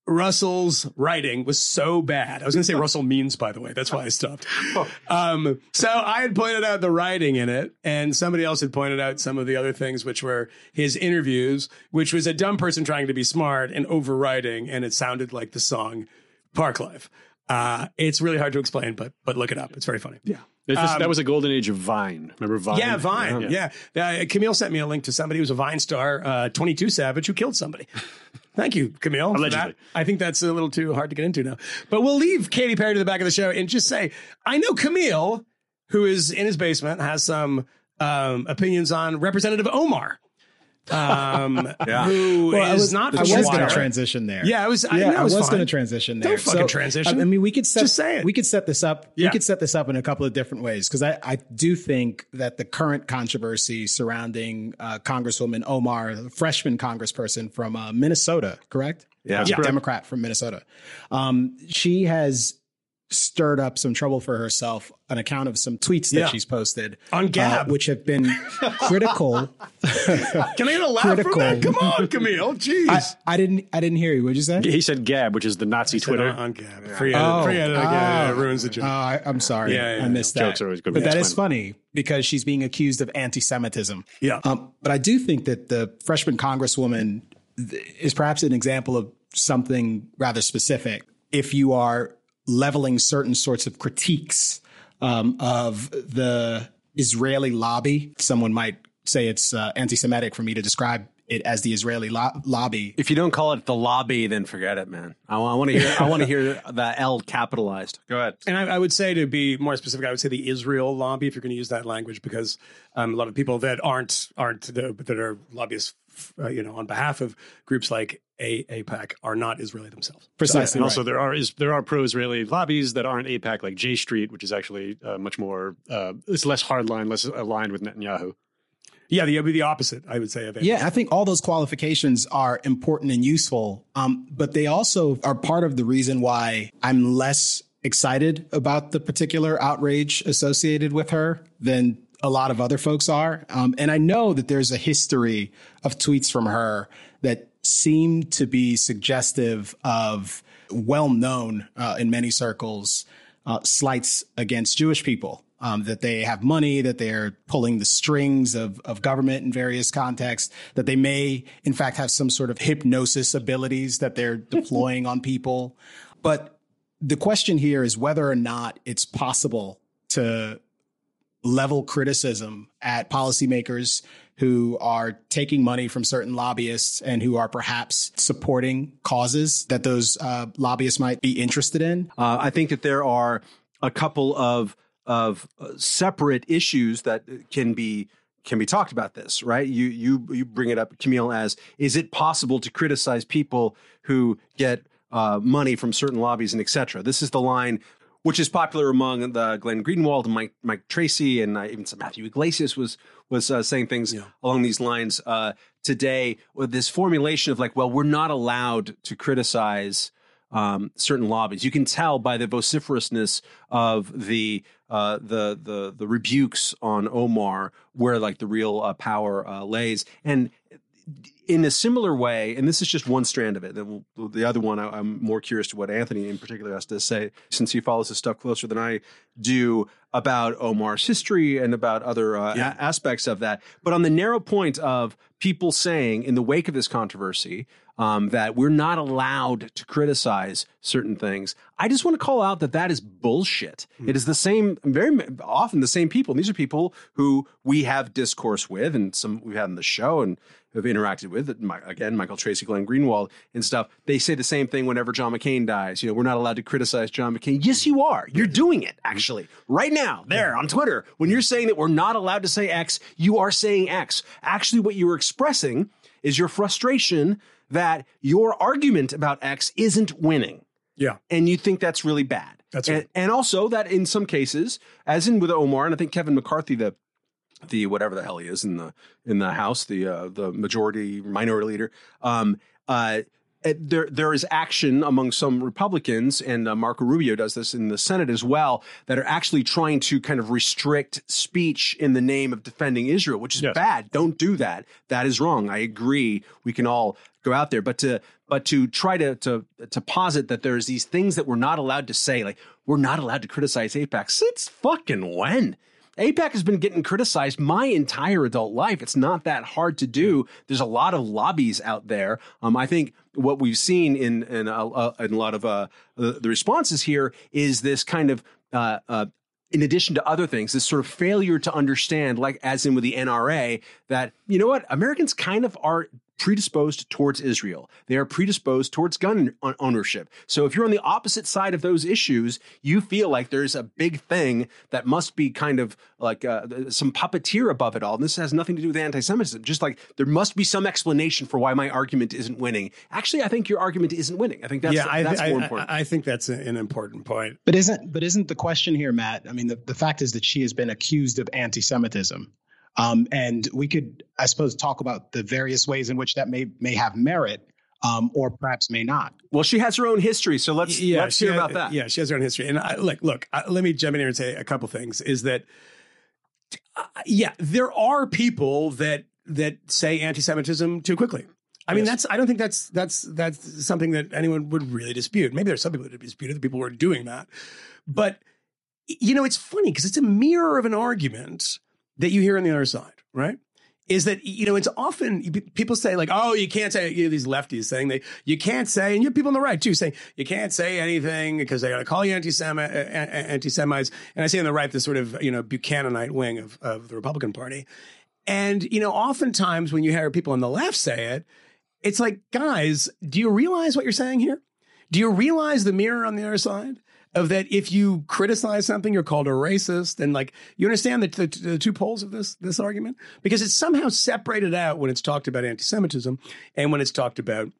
Russell's writing was so bad. I was going to say Russell means, by the way. That's why I stopped. [laughs] Um, so I had pointed out the writing in it, and somebody else had pointed out some of the other things, which were his interviews, which was a dumb person trying to be smart and overwriting, and it sounded like the song Parklife. Uh, it's really hard to explain, but but look it up. It's very funny. Yeah. Just- that was a golden age of Vine remember Vine Yeah, Vine. Yeah. Uh, Camille sent me a link to somebody who's a Vine star, uh, 22 Savage, who killed somebody. [laughs] Thank you, Camille. for Allegedly. that. I think that's a little too hard to get into now. But we'll leave Katy Perry to the back of the show and just say, I know Camille, who is in his basement, has some um, opinions on Representative Omar, um, [laughs] Yeah. who Well, I was, not I was going to transition there. Yeah, I was. I, yeah, I it's was going to transition there. Don't fucking transition. I mean, we could set, Just say it. We could set this up. Yeah. We could set this up in a couple of different ways because I, I do think that the current controversy surrounding uh, Congresswoman Omar, the freshman Congressperson from uh, Minnesota, correct? Yeah. Yeah, Democrat from Minnesota. Um, she has stirred up some trouble for herself on account of some tweets that Yeah. she's posted On Gab. uh, which have been [laughs] critical. Can I get a laugh Critical. from that? Come on, Camille. Jeez. I, I didn't. I didn't hear you. What'd you say? He said Gab, which is the Nazi Twitter. on Gab. Free edit. Oh. Free edit again. Oh. It ruins the joke. Oh, I, I'm sorry. Yeah, yeah, I missed yeah. that. Jokes are always good. But Yeah, that funny because she's being accused of anti-Semitism. Yeah. Um, but I do think that the freshman congresswoman is perhaps an example of something rather specific. If you are leveling certain sorts of critiques um, of the Israeli lobby, someone might say it's uh, anti-Semitic for me to describe it as the Israeli lo- lobby. If you don't call it the lobby, then forget it, man. I, want to hear. I want to hear the L capitalized. Go ahead. And I, I would say to be more specific, I would say the Israel lobby, if you're going to use that language, because um, a lot of people that aren't aren't the, that are lobbyists, uh, you know, on behalf of groups like a AIPAC are not Israeli themselves. Precisely. And also, right. there are is there are pro-Israeli lobbies that aren't AIPAC, like J Street, which is actually uh, much more. Uh, it's less hardline, less aligned with Netanyahu. Yeah, the, be the opposite, I would say. Of Yeah, I think all those qualifications are important and useful, um, but they also are part of the reason why I'm less excited about the particular outrage associated with her than a lot of other folks are. Um, and I know that there's a history of tweets from her that seem to be suggestive of well known uh, in many circles uh, slights against Jewish people. Um, that they have money, that they're pulling the strings of, of government in various contexts, that they may, in fact, have some sort of hypnosis abilities that they're [laughs] deploying on people. But the question here is whether or not it's possible to level criticism at policymakers who are taking money from certain lobbyists and who are perhaps supporting causes that those uh, lobbyists might be interested in. Uh, I think that there are a couple of of uh, separate issues that can be can be talked about this, right? You you you bring it up, Camille, as is it possible to criticize people who get uh, money from certain lobbies and etc. This is the line which is popular among the Glenn Greenwald and Mike Mike Tracey and uh, even some Matthew Yglesias was was uh, saying things along these lines uh, today with this formulation of like, well, we're not allowed to criticize um, certain lobbies. You can tell by the vociferousness of the uh, the the the rebukes on Omar where like the real uh, power uh, lays. And in a similar way, and this is just one strand of it. The, the other one, I, I'm more curious to what Anthony in particular has to say, since he follows this stuff closer than I do about Omar's history and about other uh, a- aspects of that. But on the narrow point of people saying in the wake of this controversy um, that we're not allowed to criticize certain things, I just want to call out that that is bullshit. It is the same, very often the same people. And these are people who we have discourse with, and some we've had on the show and have interacted with. Again, Michael Tracey, Glenn Greenwald, and stuff. They say the same thing whenever John McCain dies. You know, we're not allowed to criticize John McCain. Yes, you are. You're doing it actually right now there on Twitter. When you're saying that we're not allowed to say X, you are saying X. Actually, what you're expressing is your frustration that your argument about X isn't winning Yeah. and you think that's really bad. That's and, right. and also that in some cases, as in with Omar, and I think Kevin McCarthy, the the whatever the hell he is in the in the House, the uh, the majority minority leader, um, uh, there there is action among some Republicans, and uh, Marco Rubio does this in the Senate as well, that are actually trying to kind of restrict speech in the name of defending Israel, which is Yes. bad. Don't do that. That is wrong. I agree. We can all go out there, but to but to try to to to posit that there's these things that we're not allowed to say, like we're not allowed to criticize AIPAC. Since fucking when? AIPAC has been getting criticized my entire adult life. It's not that hard to do. There's a lot of lobbies out there. Um, I think what we've seen in in a, a, in a lot of uh, the, the responses here is this kind of uh, uh, in addition to other things, this sort of failure to understand, like as in with the NRA, that you know what Americans kind of are predisposed towards Israel. They are predisposed towards gun ownership. So if you're on the opposite side of those issues, you feel like there's a big thing that must be kind of like uh, some puppeteer above it all. And this has nothing to do with anti-Semitism. Just like there must be some explanation for why my argument isn't winning. Actually, I think your argument isn't winning. I think that's yeah, I, that's I, more I- important. I think that's an important point. But isn't but isn't the question here, Matt? I mean, the, the fact is that she has been accused of anti-Semitism, um, and we could, I suppose, talk about the various ways in which that may may have merit. um, or perhaps may not. Well, she has her own history, so let's let's she hear has- about that. Yeah, she has her own history. And I, look, look, I, let me jump in here and say a couple things. Is that, uh, yeah, there are people that that say anti-Semitism too quickly. I mean, that's I don't think that's that's that's something that anyone would really dispute. Maybe there's some people that dispute it, the people who are doing that. But you know, it's funny because it's a mirror of an argument that you hear on the other side, right? Is that you know it's often people say like oh you can't say you know, these lefties saying they you can't say and you have people on the right too saying you can't say anything because they're to call you anti-Semite anti-Semites. And I say on the right this sort of you know Buchananite wing of of the Republican Party. And you know oftentimes when you hear people on the left say it it's like guys do you realize what you're saying here? Do you realize the mirror on the other side of that if you criticize something you're called a racist and like you understand the, the, the two poles of this this argument? Because it's somehow separated out when it's talked about anti-semitism and when it's talked about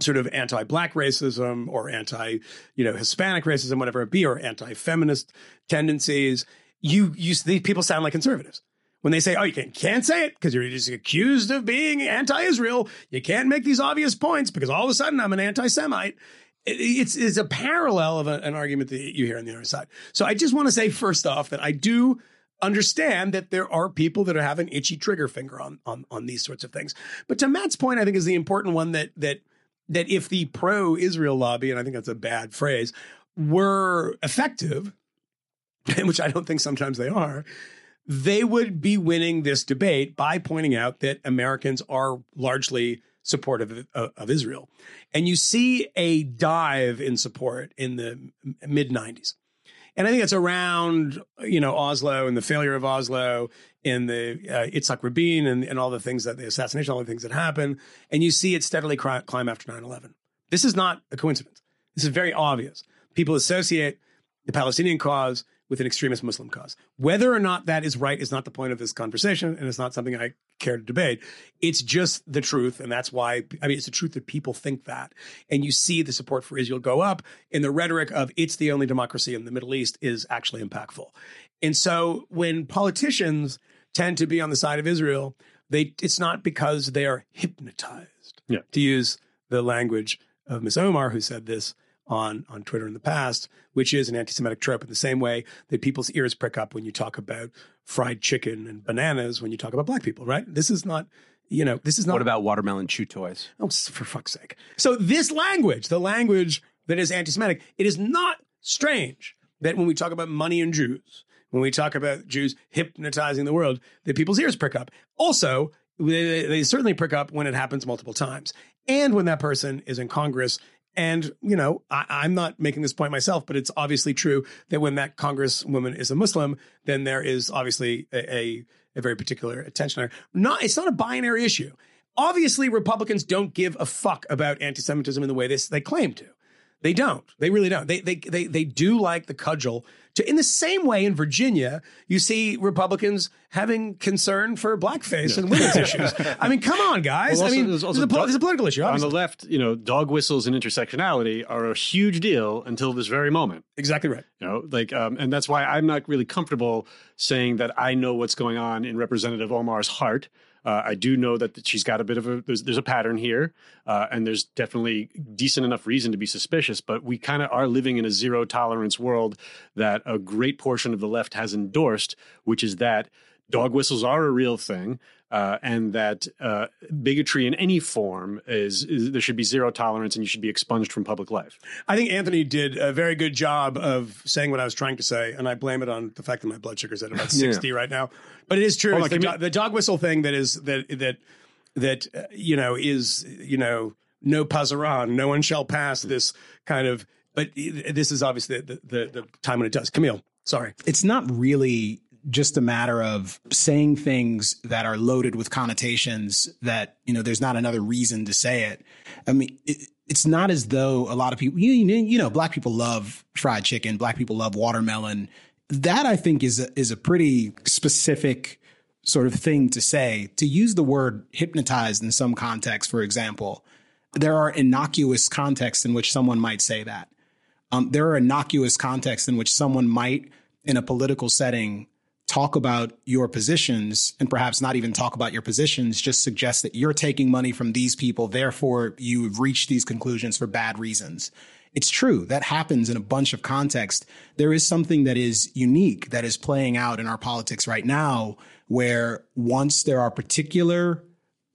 sort of anti-black racism or anti you know hispanic racism whatever it be or anti-feminist tendencies. You you these people sound like conservatives. When they say, "Oh, you can't, can't say it because you're just accused of being anti-Israel," you can't make these obvious points because all of a sudden I'm an anti-Semite. It- It's, it's a parallel of a- an argument that you hear on the other side. So I just want to say first off that I do understand that there are people that have an itchy trigger finger on on on these sorts of things. But to Matt's point, I think is the important one that that that if the pro-Israel lobby, and I think that's a bad phrase, were effective, [laughs] which I don't think sometimes they are, they would be winning this debate by pointing out that Americans are largely supportive of, of Israel. And you see a dive in support in the mid 90s. And I think it's around, you know, Oslo and the failure of Oslo and the uh, Itzhak Rabin and, and all the things that the assassination, all the things that happen. And you see it steadily climb after 9 11. This is not a coincidence. This is very obvious. People associate the Palestinian cause with an extremist Muslim cause. Whether or not that is right is not the point of this conversation, and it's not something I care to debate. It's just the truth, and that's why I mean it's the truth that people think that, and you see the support for Israel go up, and the rhetoric of "it's the only democracy in the Middle East" is actually impactful. And so when politicians tend to be on the side of Israel, they it's not because they are hypnotized. Yeah. To use the language of Ms. Omar, who said this on on Twitter in the past, which is an anti-Semitic trope in the same way that people's ears prick up when you talk about fried chicken and bananas when you talk about black people, right? This is not, you know, this is not What about watermelon chew toys? Oh, for fuck's sake. So this language, the language that is anti-Semitic, it is not strange that when we talk about money and Jews, when we talk about Jews hypnotizing the world, that people's ears prick up. Also, they, they certainly prick up when it happens multiple times. And when that person is in Congress and, you know, I, I'm not making this point myself, but it's obviously true that when that congresswoman is a Muslim, then there is obviously a, a, a very particular attention. Not, it's not a binary issue. Obviously, Republicans don't give a fuck about anti-Semitism in the way this they claim to. They don't. They really don't. They they they they do like the cudgel. To, in the same way, in Virginia, you see Republicans having concern for blackface and women's [laughs] issues. I mean, come on, guys. Well, also, I mean, there's also a, pol- dog- this a political issue. On the left, you know, dog whistles and intersectionality are a huge deal until this very moment. exactly right. You know, like, um, and that's why I'm not really comfortable saying that I know what's going on in Representative Omar's heart. Uh, I do know that she's got a bit of a there's, there's a pattern here, uh, and there's definitely decent enough reason to be suspicious. But we kind of are living in a zero tolerance world that a great portion of the left has endorsed, which is that dog whistles are a real thing, uh, and that uh, bigotry in any form is, is there should be zero tolerance, and you should be expunged from public life. I think Anthony did a very good job of saying what I was trying to say, and I blame it on the fact that my blood sugar's at about [laughs] sixty right now. But it is true. Hold It's the, do- the dog whistle thing that is that that that uh, you know is you know no pasaran, no one shall pass this kind of. But this is obviously the, the the time when it does. Camille, sorry. it's not really just a matter of saying things that are loaded with connotations that you know there's not another reason to say it. I mean it, it's not as though a lot of people you, you know black people love fried chicken black people love watermelon. That i think is a, is a pretty specific sort of thing to say. To use the word hypnotized in some context for example there are innocuous contexts in which someone might say that. Um, there are innocuous contexts in which someone might in a political setting talk about your positions and perhaps not even talk about your positions, just suggest that you're taking money from these people. Therefore, you've reached these conclusions for bad reasons. It's true. That happens in a bunch of contexts. There is something that is unique that is playing out in our politics right now, where once there are particular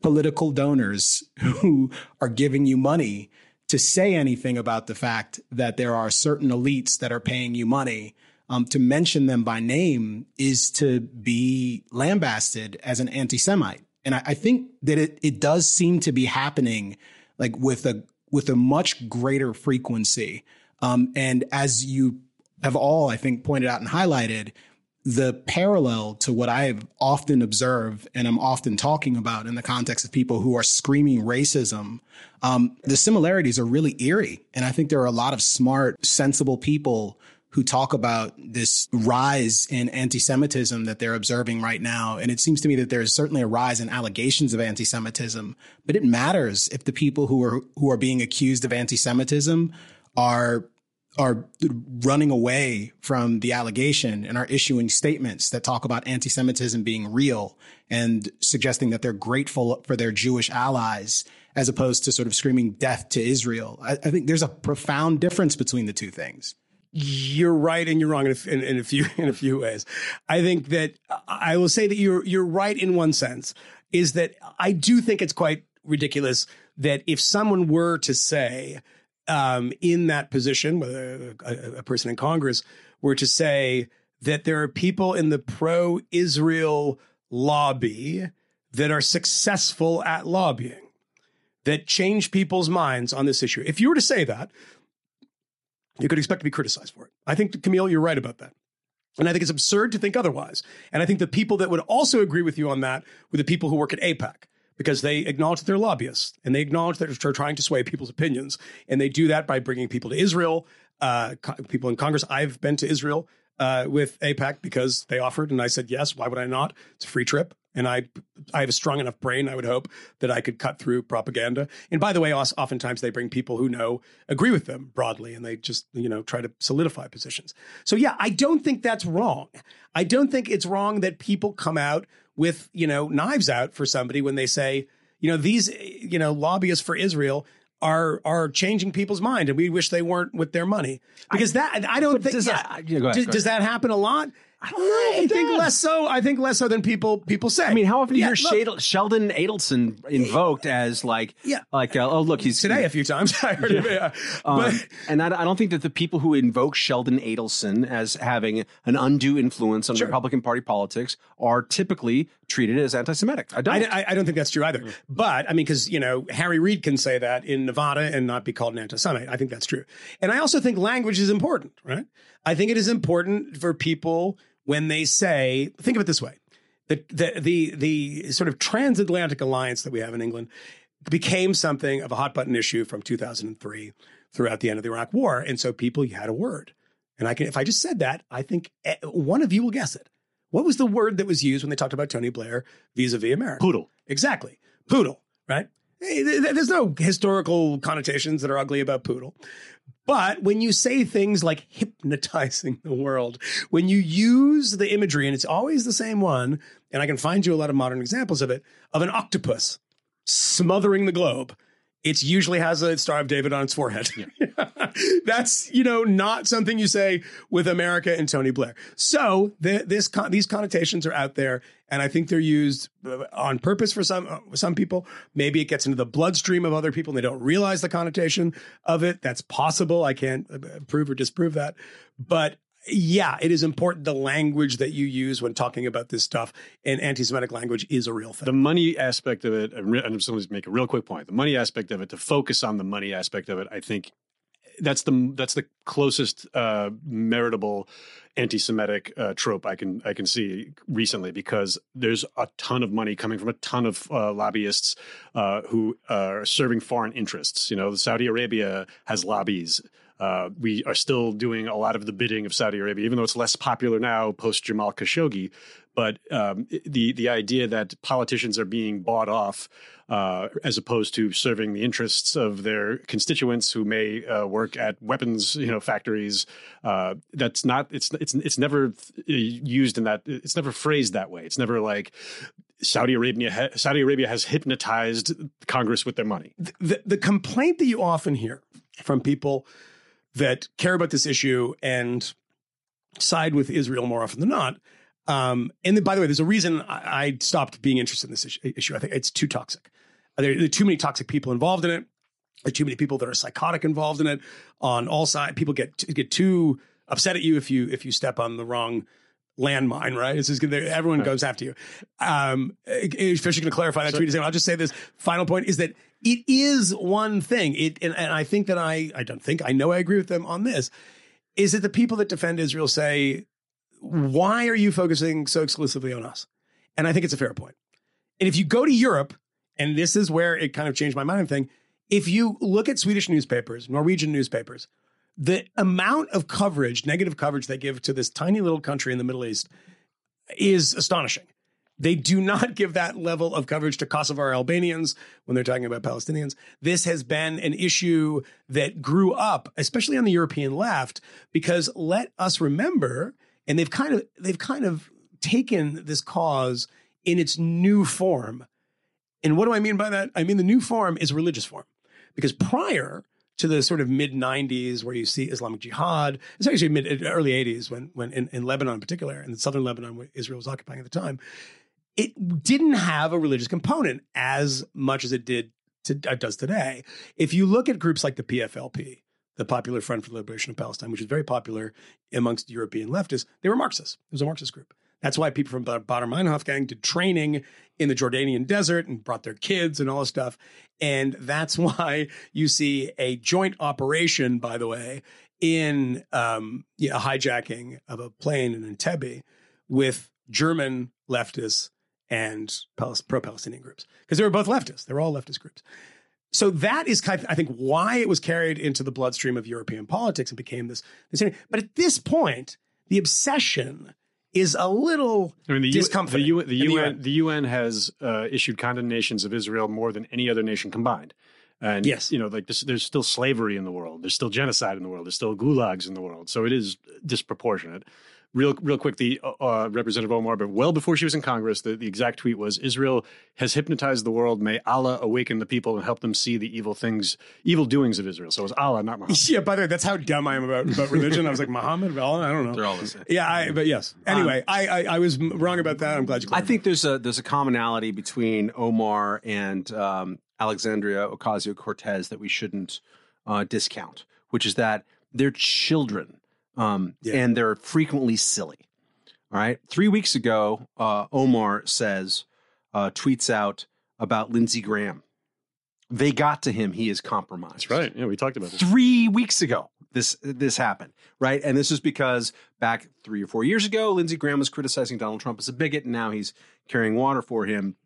political donors [laughs] who are giving you money to say anything about the fact that there are certain elites that are paying you money, um, to mention them by name is to be lambasted as an anti-Semite. And I, I think that it, it does seem to be happening like with a with a much greater frequency. Um, and as you have all, I think, pointed out and highlighted, the parallel to what I have often observed and I'm often talking about in the context of people who are screaming racism, um, the similarities are really eerie. And I think there are a lot of smart, sensible people who talk about this rise in anti-Semitism that they're observing right now. And it seems to me that there is certainly a rise in allegations of anti-Semitism, but it matters if the people who are who are being accused of anti-Semitism are are running away from the allegation and are issuing statements that talk about anti-Semitism being real and suggesting that they're grateful for their Jewish allies as opposed to sort of screaming death to Israel. I, I think there's a profound difference between the two things you're right and you're wrong in a, in, in a, few [laughs] in a few ways. I think that I will say that you're you're right in one sense is that I do think it's quite ridiculous that if someone were to say um, in that position, whether a, a person in Congress were to say that there are people in the pro-Israel lobby that are successful at lobbying that change people's minds on this issue. If you were to say that, you could expect to be criticized for it. I think, Camille, you're right about that. And I think it's absurd to think otherwise. And I think the people that would also agree with you on that were the people who work at AIPAC because they acknowledge that they're lobbyists and they acknowledge that they're trying to sway people's opinions. And they do that by bringing people to Israel, uh, people in Congress. I've been to Israel uh, with AIPAC because they offered, and I said yes. Why would I not? It's a free trip, and I I have a strong enough brain. I would hope that I could cut through propaganda. And by the way, oftentimes they bring people who know agree with them broadly, and they just you know try to solidify positions. So yeah, I don't think that's wrong. I don't think it's wrong that people come out with you know knives out for somebody when they say you know these you know lobbyists for Israel are are changing people's mind, and we wish they weren't with their money because I, that I don't think does, yeah, that, yeah, ahead, does, does that happen a lot? I don't know. I think less so. I think less so than people people say. I mean, how often do you hear look, Sheldon Adelson invoked as like, yeah, like uh, oh look, he's today a few times. [laughs] I heard yeah. Yeah. Um, but, and I, I, don't think that the people who invoke Sheldon Adelson as having an undue influence on sure. Republican Party politics are typically treated as anti-Semitic. I don't. I, I don't think that's true either. Mm. But I mean, because you know, Harry Reid can say that in Nevada and not be called an anti-Semite. I think that's true. And I also think language is important, right? I think it is important for people when they say, think of it this way. The, the, the, the sort of transatlantic alliance that we have in England became something of a hot button issue from 2003 throughout the end of the Iraq War. And so people had a word. And I can, if I just said that, I think eh, one of you will guess it. What was the word that was used when they talked about Tony Blair vis-a-vis America? Poodle. Exactly. Poodle, right? There's no historical connotations that are ugly about poodle. But when you say things like hypnotizing the world, when you use the imagery, and it's always the same one, and I can find you a lot of modern examples of it, of an octopus smothering the globe, it usually has a Star of David on its forehead. Yeah. [laughs] That's you know not something you say with America and Tony Blair. So the, this these connotations are out there, and I think they're used uh, on purpose for some uh, some people. Maybe it gets into the bloodstream of other people, and they don't realize the connotation of it. That's possible. I can't uh, prove or disprove that, but yeah, it is important the language that you use when talking about this stuff, and anti-Semitic language is a real thing. The money aspect of it, and I'm just going to make a real quick point. The money aspect of it, to focus on the money aspect of it, I think that's the that's the closest uh, meritable anti-Semitic uh, trope I can I can see recently because there's a ton of money coming from a ton of uh, lobbyists uh, who are serving foreign interests. You know, Saudi Arabia has lobbies. Uh, we are still doing a lot of the bidding of Saudi Arabia, even though it's less popular now post Jamal Khashoggi. but um, the the idea that politicians are being bought off uh, as opposed to serving the interests of their constituents who may uh, work at weapons you know factories uh, that's not it's it's it's never used in that it's never phrased that way it's never like Saudi Arabia Saudi Arabia has hypnotized Congress with their money the, the complaint that you often hear from people that care about this issue and side with Israel more often than not. Um, and then, by the way, there's a reason I, I stopped being interested in this issue, issue. I think it's too toxic. There, there are too many toxic people involved in it. There are too many people that are psychotic involved in it on all sides. People get get too upset at you if you if you step on the wrong landmine, right? It's just everyone goes after you. Um, Fisher going to clarify that tweet. I'll just say this final point is that it is one thing. It and, and I think that I I don't think I know I agree with them on this. Is that the people that defend Israel say, why are you focusing so exclusively on us? And I think it's a fair point. And if you go to Europe, and this is where it kind of changed my mind thing, if you look at Swedish newspapers, Norwegian newspapers, the amount of coverage, negative coverage they give to this tiny little country in the Middle East is astonishing. They do not give that level of coverage to Kosovar Albanians when they're talking about Palestinians. This has been an issue that grew up, especially on the European left, because let us remember, and they've kind of they've kind of taken this cause in its new form. And what do I mean by that? I mean the new form is religious form. Because prior to the sort of mid 90s where you see Islamic Jihad. It's actually mid early 80s when when in, in Lebanon in particular, in southern Lebanon where Israel was occupying at the time, it didn't have a religious component as much as it did to, it does today. If you look at groups like the PFLP, the Popular Front for the Liberation of Palestine, which is very popular amongst European leftists, they were Marxists. It was a Marxist group. That's why people from the Baader Meinhof gang did training in the Jordanian desert and brought their kids and all this stuff. And that's [laughs] why you see a joint operation, by the way, in um, hijacking of a plane in Entebbe with German leftists and pro Palestinian groups because they were both leftists. They were all leftist groups. So that is kind of, I think, why it was carried into the bloodstream of European politics and became this. this but at this point, the obsession is a little I mean, the, discomforting. the, U, the, UN, the UN has uh, issued condemnations of Israel more than any other nation combined. And yes, you know, like this, there's still slavery in the world. There's still genocide in the world. There's still gulags in the world. So it is disproportionate real real quick, the uh, uh, Representative Omar, but well before she was in Congress, the, the exact tweet was Israel has hypnotized the world. May Allah awaken the people and help them see the evil things, evil doings of Israel. So it was Allah, not Muhammad. [laughs] Yeah, by the way, that's how dumb I am about, about religion. I was like, Muhammad, Allah, I don't know. They're all the same. Yeah, I, but yes. Anyway, um, I, I, I was wrong about that. I'm glad you. I think there's a there's a commonality between Omar and um, Alexandria Ocasio Cortez that we shouldn't uh, discount, which is that they're children um, yeah. and they're frequently silly. All right. Three weeks ago, uh, Omar says, uh, tweets out about Lindsey Graham. They got to him. He is compromised. That's right. Yeah, we talked about this. Three weeks ago, this this happened, right? And this is because back three or four years ago, Lindsey Graham was criticizing Donald Trump as a bigot, and now he's carrying water for him.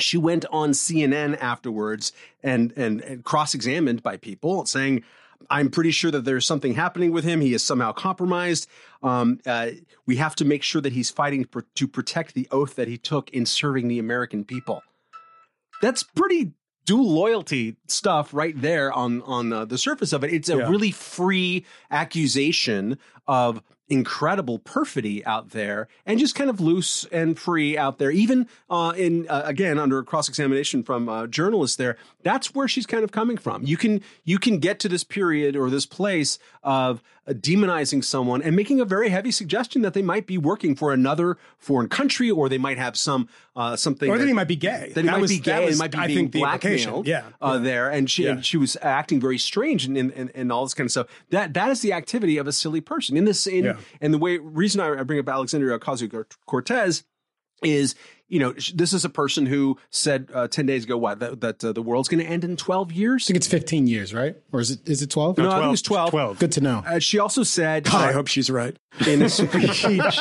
She went on CNN afterwards and and, and cross examined by people saying, I'm pretty sure that there's something happening with him. He is somehow compromised. Um, uh, we have to make sure that he's fighting for, to protect the oath that he took in serving the American people. That's pretty dual loyalty stuff right there on on uh, the surface of it. It's a yeah. really free accusation of incredible perfidy out there and just kind of loose and free out there. Even uh, in uh, again under cross examination from uh, journalists there that's where she's kind of coming from. You can you can get to this period or this place of demonizing someone and making a very heavy suggestion that they might be working for another foreign country or they might have some uh, something or that, he might be gay that he might was, be gay was, might be I being think the blackmailed yeah, uh, yeah. there and she yeah. and she was acting very strange and, and, and all this kind of stuff that that is the activity of a silly person in this in Yeah. and the way reason I, I bring up Alexandria Ocasio Cortez is you know this is a person who said uh, 10 days ago what that, that uh, the world's going to end in 12 years I think it's 15 years, right? Or is it is it 12? no, I think it was 12 12. Good to know. Uh, she also said God, I hope she's right. in a [laughs] speech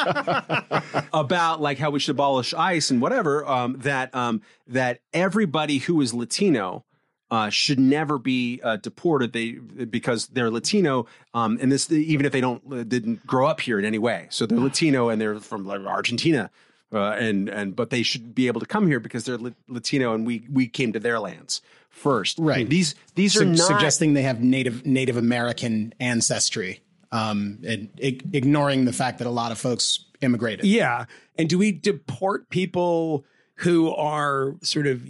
about like how we should abolish ICE and whatever um, that um, that everybody who is Latino uh, should never be uh, deported. They because they're Latino, um, and this even if they don't uh, didn't grow up here in any way. So they're Latino and they're from like, Argentina, Uh, and and but they should be able to come here because they're Latino and we we came to their lands first. Right. These these are Su- not suggesting they have native Native American ancestry, um, and ig- ignoring the fact that a lot of folks immigrated. Yeah. And do we deport people who are sort of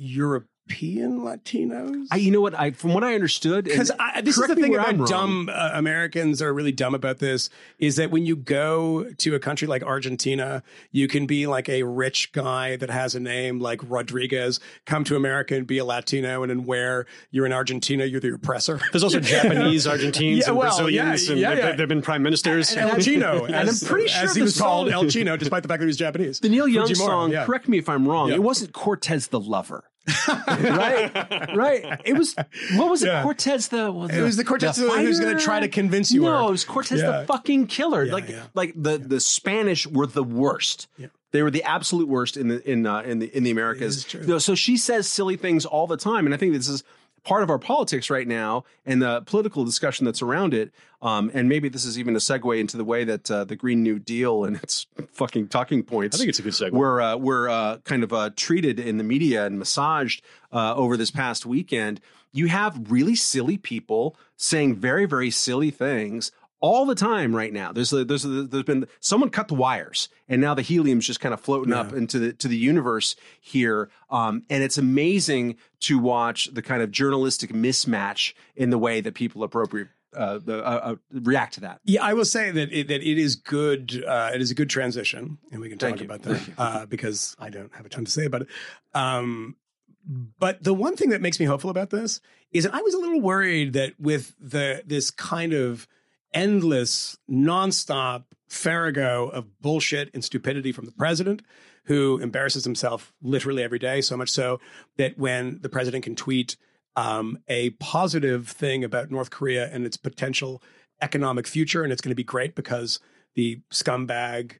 European Latinos? I, you know what I from what I understood Because and this is the thing about dumb uh, Americans are really dumb about this is that when you go to a country like Argentina, you can be like a rich guy that has a name like Rodriguez, come to America and be a Latino, and then where you're in Argentina, you're the oppressor. [laughs] There's also [laughs] Japanese, Argentines, Yeah, and well, Brazilians, yeah, and yeah, they've- yeah. they've been prime ministers. And El Chino, [laughs] And as, I'm pretty sure as he the was called El Chino, despite the fact that he was Japanese. the Neil Young Fujimori, song. yeah. Correct me if I'm wrong. Yeah. It wasn't Cortez the lover. Right, right. It was what was it? Cortez the, It was the Cortez who's going to try to convince you. No, or- it was Cortez Yeah. the fucking killer. Yeah, like, yeah. like the the Spanish were the worst. They were the absolute worst in the in uh, in the in the Americas. You know, so she says silly things all the time, and I think this is part of our politics right now and the political discussion that's around it. Um, and maybe this is even a segue into the way that uh, the Green New Deal and its fucking talking points. I think it's a good segue. Were uh, were uh, kind of uh, treated in the media and massaged uh, over this past weekend. You have really silly people saying very very silly things all the time right now. There's a, there's a, there's been someone cut the wires, and now the helium's just kind of floating up into the to the universe here. Um, and it's amazing to watch the kind of journalistic mismatch in the way that people appropriate uh, the, uh, uh, react to that. Yeah, I will say that it, that it is good. Uh, it is a good transition, and we can talk about that uh, because I don't have a ton to say about it. Um, but the one thing that makes me hopeful about this is that I was a little worried that with the this kind of endless, nonstop farrago of bullshit and stupidity from the president, who embarrasses himself literally every day, so much so that when the president can tweet um, a positive thing about North Korea and its potential economic future, and it's going to be great because the scumbag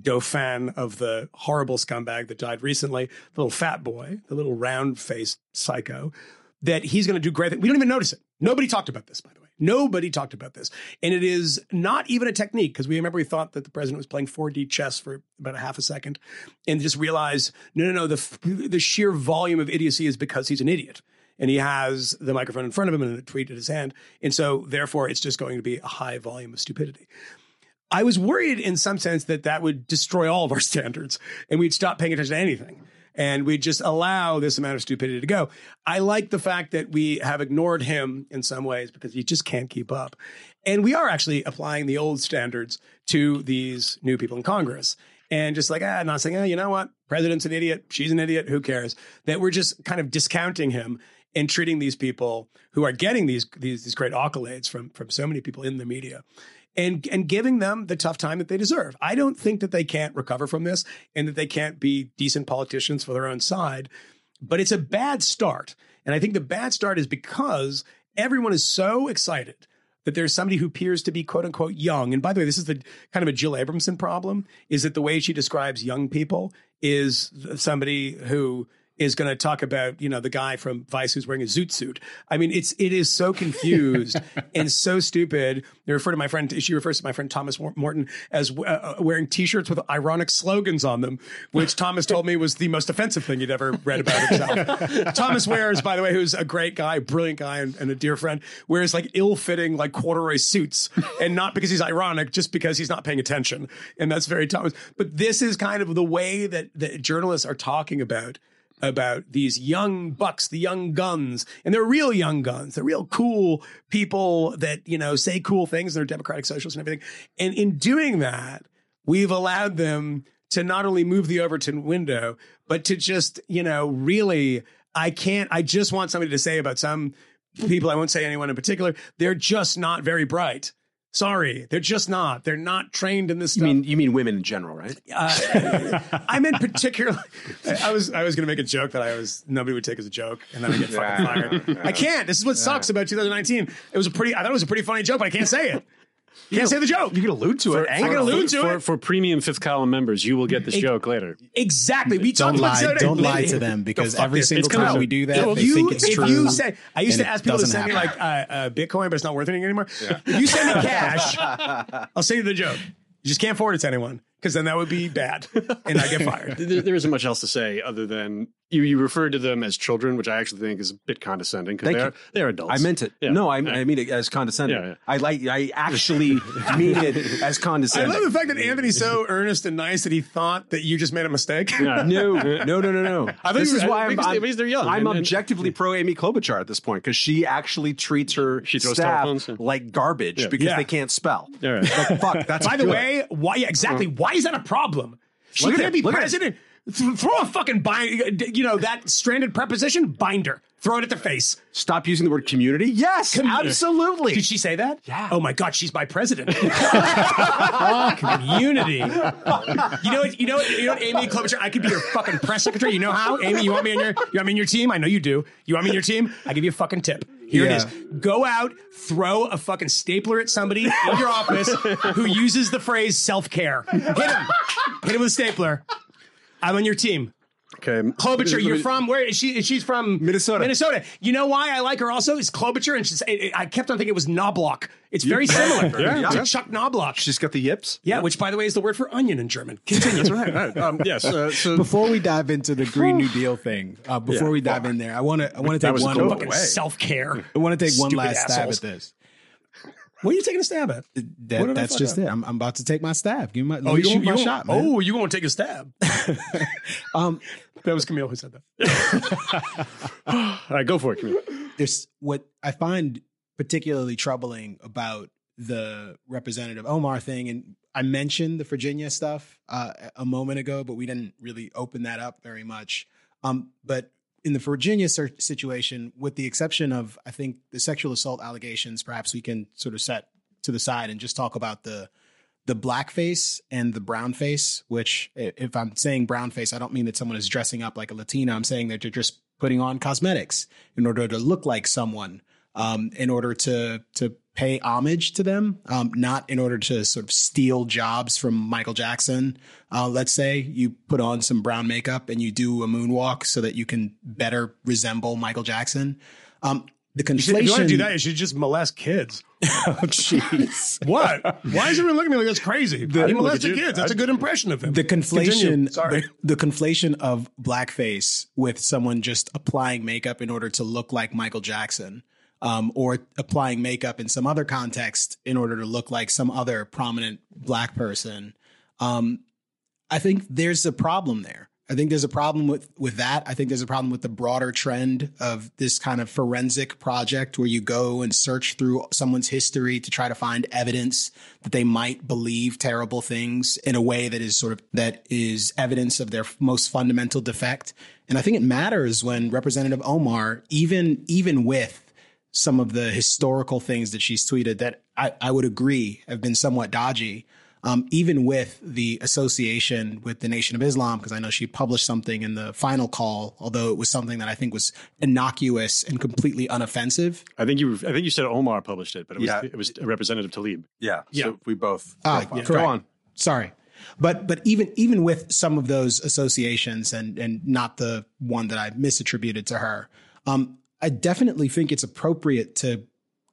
dauphin of the horrible scumbag that died recently, the little fat boy, the little round faced psycho, that he's going to do great. things. We don't even notice it. Nobody talked about this, by the way. Nobody talked about this. And it is not even a technique because we remember we thought that the president was playing 4D chess for about a half a second and just realized no, no, no, the, the sheer volume of idiocy is because he's an idiot and he has the microphone in front of him and a tweet in his hand. And so, therefore, it's just going to be a high volume of stupidity. I was worried in some sense that that would destroy all of our [laughs] standards and we'd stop paying attention to anything and we'd just allow this amount of stupidity to go. I like the fact that we have ignored him in some ways because he just can't keep up. And we are actually applying the old standards to these new people in Congress. And just like, ah, not saying, ah, you know what? President's an idiot. She's an idiot. Who cares? That we're just kind of discounting him and treating these people who are getting these these, these great accolades from from so many people in the media and and giving them the tough time that they deserve. I don't think that they can't recover from this and that they can't be decent politicians for their own side, but it's a bad start. And I think the bad start is because everyone is so excited that there's somebody who appears to be quote unquote young. And by the way, this is the kind of a Jill Abramson problem is that the way she describes young people is somebody who is going to talk about you know the guy from Vice who's wearing a zoot suit. I mean, it's it is so confused [laughs] and so stupid. They refer to my friend. She refers to my friend Thomas Morton as uh, wearing T-shirts with ironic slogans on them, which Thomas told me was the most offensive thing he'd ever read about himself. [laughs] Thomas wears, by the way, who's a great guy, brilliant guy, and, and a dear friend, wears like ill-fitting like corduroy suits, and not because he's ironic, just because he's not paying attention, and that's very Thomas. But this is kind of the way that that journalists are talking about about these young bucks, the young guns, and they're real young guns. They're real cool people that, you know, say cool things. They're democratic socialists and everything. And in doing that, we've allowed them to not only move the Overton window, but to just, you know, really, I can't, I just want somebody to say about some people, I won't say anyone in particular, they're just not very bright. Sorry, they're just not. They're not trained in this You mean you mean women in general, right? Uh, I meant particularly. I was I was going to make a joke that I was nobody would take as a joke, and then I get fucking fired. I can't. This is what sucks about 2019. It was a pretty. I thought it was a pretty funny joke, but I can't say it. Can't say the joke. You can allude to it. I can allude to for, it. for premium fifth column members, you will get this joke later. Exactly. We Don't talked lie. it Don't today. lie to [laughs] them because fuck every this. single time out. we do that, If they you, think it's if true. You say, I used to ask people to doesn't send me like uh, uh, Bitcoin, but it's not worth anything anymore. If you send me cash, [laughs] I'll send you the joke. You just can't forward it to anyone because then that would be bad, and I get [laughs] fired. there, there isn't much else to say other than you, you referred to them as children, which I actually think is a bit condescending because they're you. they're adults. I meant it. Yeah. No, I, Yeah. I mean it as condescending. Yeah, yeah. I like. I actually [laughs] mean it as condescending. I love the fact that Anthony's so earnest and nice that he thought that you just made a mistake. [laughs] No, no, no, no, no. I think this is why I'm, because they- I'm, because they're young I'm and- and- objectively pro Amy Klobuchar at this point because she actually treats her She throws staff telephones like garbage Yeah. because Yeah. they can't spell. All right. Like, fuck, that's By the good. way, why yeah, exactly? Mm. Why is that a problem? She Look can't be Look president. Th- Throw a fucking bind. Uh, you know that stranded preposition binder. Throw it at the face. stop using the word community. Yes, absolutely. Did she say that? Yeah. Oh my God, she's my president. [laughs] Community. You know what? You know what? You know what? Amy Klobuchar. I could be your fucking press secretary. You know how? Amy, you want me on your? You want me on your team? I know you do. You want me on your team? I give you a fucking tip. Here Yeah. it is. Go out, throw a fucking stapler at somebody in your [laughs] office who uses the phrase self care. Hit him. Hit him with a stapler. I'm on your team. Okay. Klobuchar, you're from where is she? She's from Minnesota. Minnesota. You know why I like her also is Klobuchar, and she's, I I kept on thinking it was Knobloch. It's very similar [laughs] Yeah. to Yeah. Chuck Knobloch. She's got the yips. yeah, which by the way is the word for onion in German. Continue. That's right. right. Um, yes. Uh, so Before we dive into the Green New Deal thing, uh, before we dive in there, I want to I want to take one cool fucking self care. I want to take one last assholes. stab at this. What are you taking a stab at? That, What did I that's just up? it. I'm, I'm about to take my stab. Give me my, Oh, you shoot won't- my you shot, man. Oh, you won't take a stab. [laughs] Um, That was Kmele who said that. [laughs] all right, go for it. Kmele. there's what I find particularly troubling about the Representative Omar thing, and I mentioned the Virginia stuff uh, a moment ago, but we didn't really open that up very much. Um, but in the Virginia situation, with the exception of I think the sexual assault allegations, perhaps we can sort of set to the side and just talk about the the blackface and the brown face, which if I'm saying brown face, I don't mean that someone is dressing up like a Latina. I'm saying that they're just putting on cosmetics in order to look like someone, um, in order to to pay homage to them, um, not in order to sort of steal jobs from Michael Jackson. Uh, let's say you put on some brown makeup and you do a moonwalk so that you can better resemble Michael Jackson. Um, the conflation. If you want to do that, you should just molest kids. [laughs] oh, jeez. What? Why is everyone looking at me like that's crazy? he look at molested you. kids. That's a good impression of him. the conflation Sorry. The, the conflation of blackface with someone just applying makeup in order to look like Michael Jackson um, or applying makeup in some other context in order to look like some other prominent black person um, I think there's a problem there. I think there's a problem with with that. I think there's a problem with the broader trend of this kind of forensic project where you go and search through someone's history to try to find evidence that they might believe terrible things in a way that is sort of that is evidence of their most fundamental defect. And I think it matters when Representative Omar, even even with some of the historical things that she's tweeted that I, I would agree have been somewhat dodgy. Um, even with the association with the Nation of Islam, because I know she published something in the final call, although it was something that I think was innocuous and completely unoffensive. I think you. I think you said Omar published it, but it was Yeah. it was Representative Tlaib. Yeah. Yeah. So we both. Ah, go, yeah, go on. Sorry. But but even even with some of those associations and and not the one that I misattributed to her, um, I definitely think it's appropriate to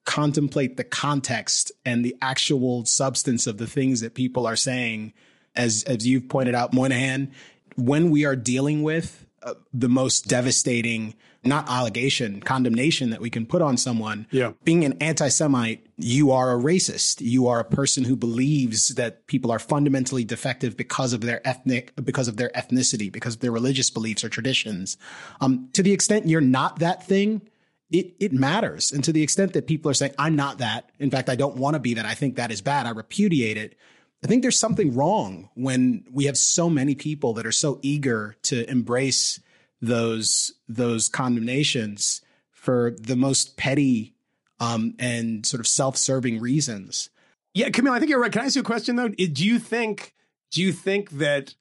contemplate the context and the actual substance of the things that people are saying. As as you've pointed out, Moynihan, when we are dealing with uh, the most devastating, not allegation, condemnation that we can put on someone. Yeah. Being an anti Semite, you are a racist. You are a person who believes that people are fundamentally defective because of their ethnic, because of their ethnicity, because of their religious beliefs or traditions. Um, to the extent you're not that thing, it, it matters. And to the extent that people are saying, I'm not that. In fact, I don't want to be that. I think that is bad. I repudiate it. I think there's something wrong when we have so many people that are so eager to embrace those those condemnations for the most petty um, and sort of self-serving reasons. Yeah, Kmele, I think you're right. Can I ask you a question though? Do you think do you think that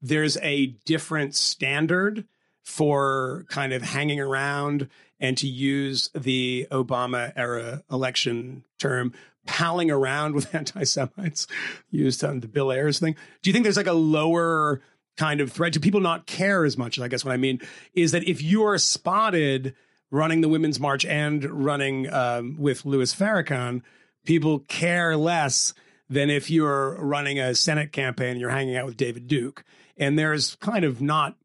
there's a different standard for kind of hanging around and to use the Obama era election term, palling around with [laughs] anti-Semites used on the Bill Ayers thing? Do you think there's like a lower kind of threat? Do people not care as much? I guess what I mean is that if you are spotted running the Women's March and running um, with Louis Farrakhan, people care less than if you're running a Senate campaign and you're hanging out with David Duke. And there's kind of not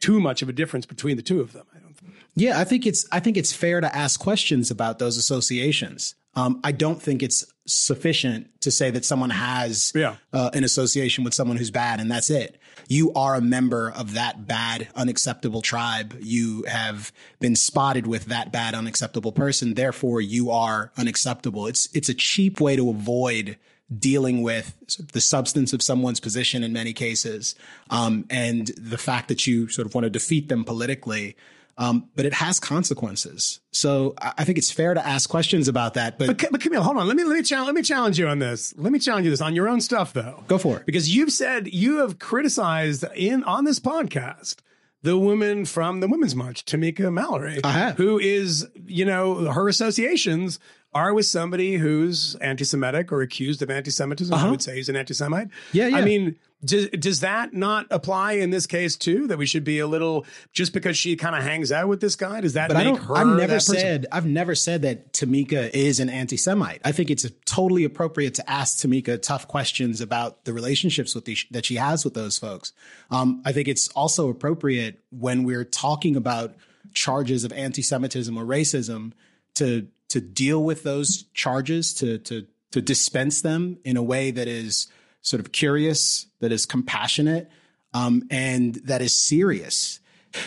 too much of a difference between the two of them. I don't think. Yeah, I think it's I think it's fair to ask questions about those associations. Um, I don't think it's sufficient to say that someone has Yeah. uh, an association with someone who's bad and that's it. You are a member of that bad, unacceptable tribe. You have been spotted with that bad, unacceptable person. Therefore, you are unacceptable. It's it's a cheap way to avoid dealing with the substance of someone's position in many cases, um, and the fact that you sort of want to defeat them politically. Um, but it has consequences. So I I think it's fair to ask questions about that. But, But, but Kmele, hold on. Let me let me challenge let me challenge you on this. Let me challenge you this on your own stuff though. Go for it. Because you've said you have criticized in on this podcast the woman from the Women's March, Tamika Mallory. Who is, you know, her associations are with somebody who's anti-Semitic or accused of anti-Semitism. I would say he's an anti-Semite. Uh-huh. Yeah, yeah. I mean, does, does that not apply in this case too? That we should be a little just because she kind of hangs out with this guy? Does that But make her? I've never that person? said. I've never said that Tamika is an anti-Semite. I think it's totally appropriate to ask Tamika tough questions about the relationships with the, that she has with those folks. Um, I think it's also appropriate when we're talking about charges of anti-Semitism or racism to to deal with those charges to to to dispense them in a way that is sort of curious, that is compassionate, um, and that is serious.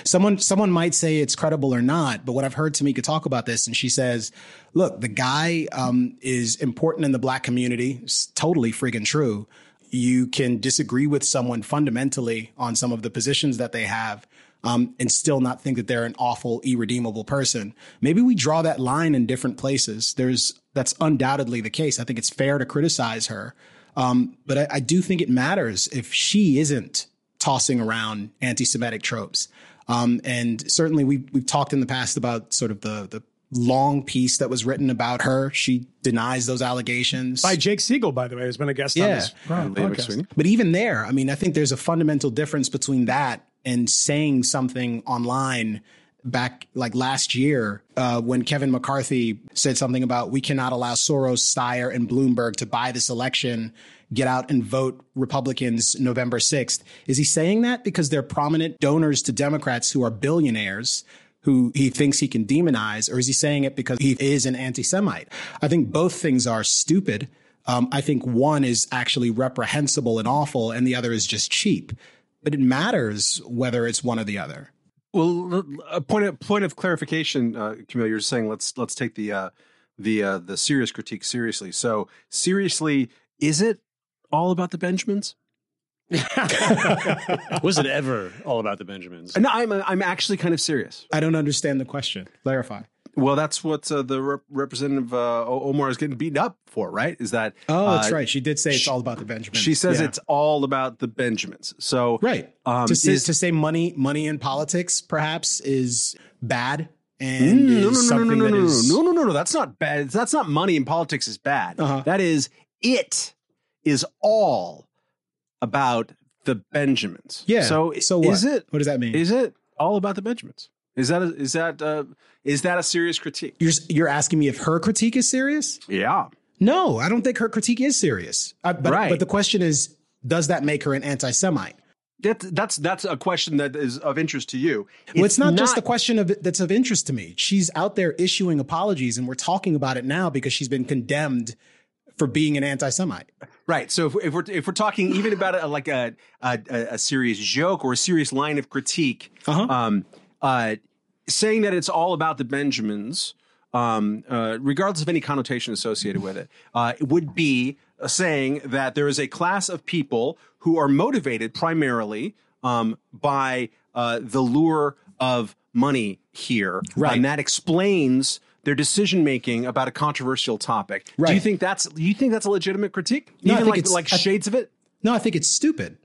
Someone someone might say it's credible or not, but what I've heard Tamika talk about this, and she says, "Look, the guy um, is important in the black community. It's totally friggin' true. You can disagree with someone fundamentally on some of the positions that they have." Um, and still not think that they're an awful, irredeemable person. Maybe we draw that line in different places. There's that's undoubtedly the case. I think it's fair to criticize her, um, but I, I do think it matters if she isn't tossing around anti-Semitic tropes. Um, and certainly we we've talked in the past about sort of the the long piece that was written about her. She denies those allegations. By Jake Siegel, by the way, who's been a guest on Yeah. this Leah podcast. But even there, I mean, I think there's a fundamental difference between that and saying something online back like last year uh, when Kevin McCarthy said something about we cannot allow Soros, Steyer, and Bloomberg to buy this election. Get out and vote Republicans November 6th. Is he saying that because they're prominent donors to Democrats who are billionaires who he thinks he can demonize, or is he saying it because he is an anti Semite? I think both things are stupid. Um, I think one is actually reprehensible and awful, and the other is just cheap. But it matters whether it's one or the other. Well, l- a point of point of clarification, uh, Kmele. You're saying let's let's take the uh, the uh, the serious critique seriously. So seriously, is it all about the Benjamins? [laughs] Was it ever all about the Benjamins? No, I'm I'm actually kind of serious. I don't understand the question. Clarify. Well, that's what uh, the rep- representative uh, Omar is getting beaten up for, right? Is that Oh, that's uh, right. She did say it's she- all about the Benjamins. She says Yeah. it's all about the Benjamins. So right. Um, to, say, is- to say money, money in politics, perhaps, is bad and Mm, no, no, no, no, no, no, no, is- no, no, no, no. That's not bad. That's not money in politics is bad. Uh-huh. That is it is all about the Benjamins. Yeah. So So what? is it? What does that mean? Is it all about the Benjamins? Is that a, is that uh, is that a serious critique? You're you're asking me if her critique is serious? Yeah. No, I don't think her critique is serious. I, but, Right. but the question is, does that make her an anti-Semite? That, that's that's a question that is of interest to you. well, it's not, just a question of that's of interest to me. She's out there issuing apologies, and we're talking about it now because she's been condemned for being an anti-Semite. Right. So if, if we're if we're talking even about a, like a, a a serious joke or a serious line of critique, Uh-huh. um, uh, saying that it's all about the Benjamins, um, uh, regardless of any connotation associated with it, uh, it would be uh, saying that there is a class of people who are motivated primarily um, by uh, the lure of money here, Right. and that explains. Their decision making about a controversial topic. Do you think that's do you think that's a legitimate critique? No, I Even think like it's- like I- shades of it? No, I think it's stupid.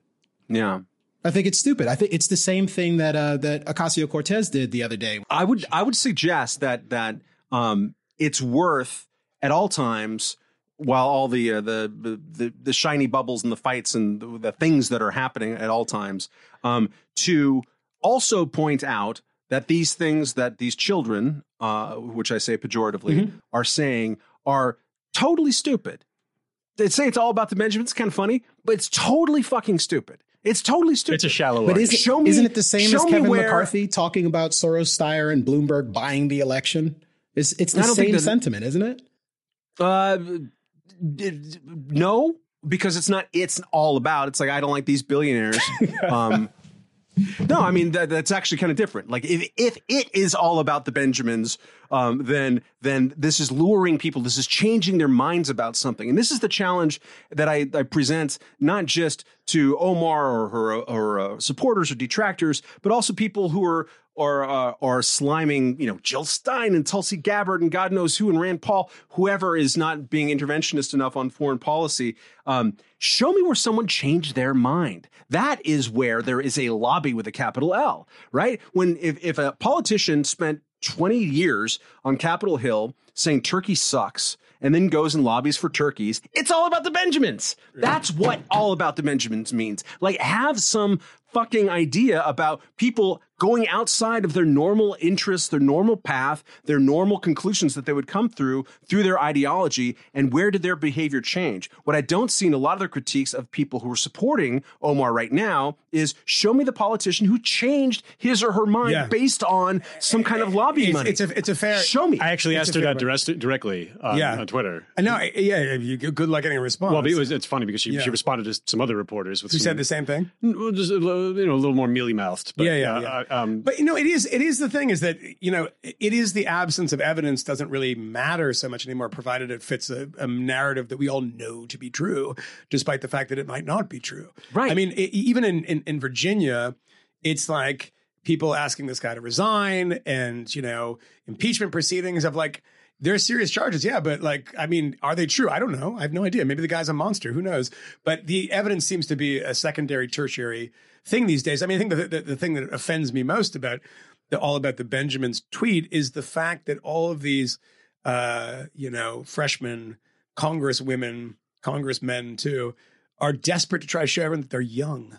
Yeah. I think it's stupid. I think it's the same thing that uh, that Ocasio Cortez did the other day. I would I would suggest that that um, it's worth at all times while all the, uh, the the the the shiny bubbles and the fights and the, the things that are happening at all times um, to also point out that these things that these children, uh, which I say pejoratively, are saying are totally stupid. they say it's all about the Benjamins. It's kind of funny, but it's totally fucking stupid. It's totally stupid. It's a shallow. But arc. is it, Show me- isn't it the same as Kevin where- McCarthy talking about Soros, Steyer, and Bloomberg buying the election? It's, it's the same that- sentiment, isn't it? Uh, d- d- no, because it's not. It's all about. It's like I don't like these billionaires. [laughs] um, no, I mean that, that's actually kind of different. Like if if it is all about the Benjamins, um, then then this is luring people. This is changing their minds about something, and this is the challenge that I, I present not just to Omar or her or uh, supporters or detractors, but also people who are or uh, sliming, you know, Jill Stein and Tulsi Gabbard and God knows who and Rand Paul, whoever is not being interventionist enough on foreign policy. Um, show me where someone changed their mind. That is where there is a lobby with a capital L, right? When if if a politician spent 20 years on Capitol Hill saying Turkey sucks and then goes and lobbies for turkeys, it's all about the Benjamins. That's what all about the Benjamins means. Like, have some fucking idea about people going outside of their normal interests, their normal path, their normal conclusions that they would come through through their ideology, and where did their behavior change? What I don't see in a lot of the critiques of people who are supporting Omar right now is show me the politician who changed his or her mind Yeah. based on some kind of lobbying It's, money. it's a it's a fair. show me. I actually It's asked her that direct, directly on, Yeah. on Twitter. I know. Yeah, you, good luck getting a response. Well, it was, it's funny because she, Yeah. she responded to some other reporters with Who some, said the same thing? well, just a little, you know, a little more mealy mouthed. Yeah, yeah, uh, yeah. Um, But you know, it is it is the thing is that you know it is the absence of evidence doesn't really matter so much anymore, provided it fits a, a narrative that we all know to be true, despite the fact that it might not be true. Right. I mean, e- even in, in in Virginia, it's like people asking this guy to resign, and you know, impeachment proceedings of like. They're serious charges, yeah, but like, I mean, are they true? I don't know. I have no idea. Maybe the guy's a monster. Who knows? But the evidence seems to be a secondary, tertiary thing these days. I mean, I think the, the, the thing that offends me most about the all about the Benjamins tweet is the fact that all of these, uh, you know, freshmen, congresswomen, congressmen too, are desperate to try to show everyone that they're young.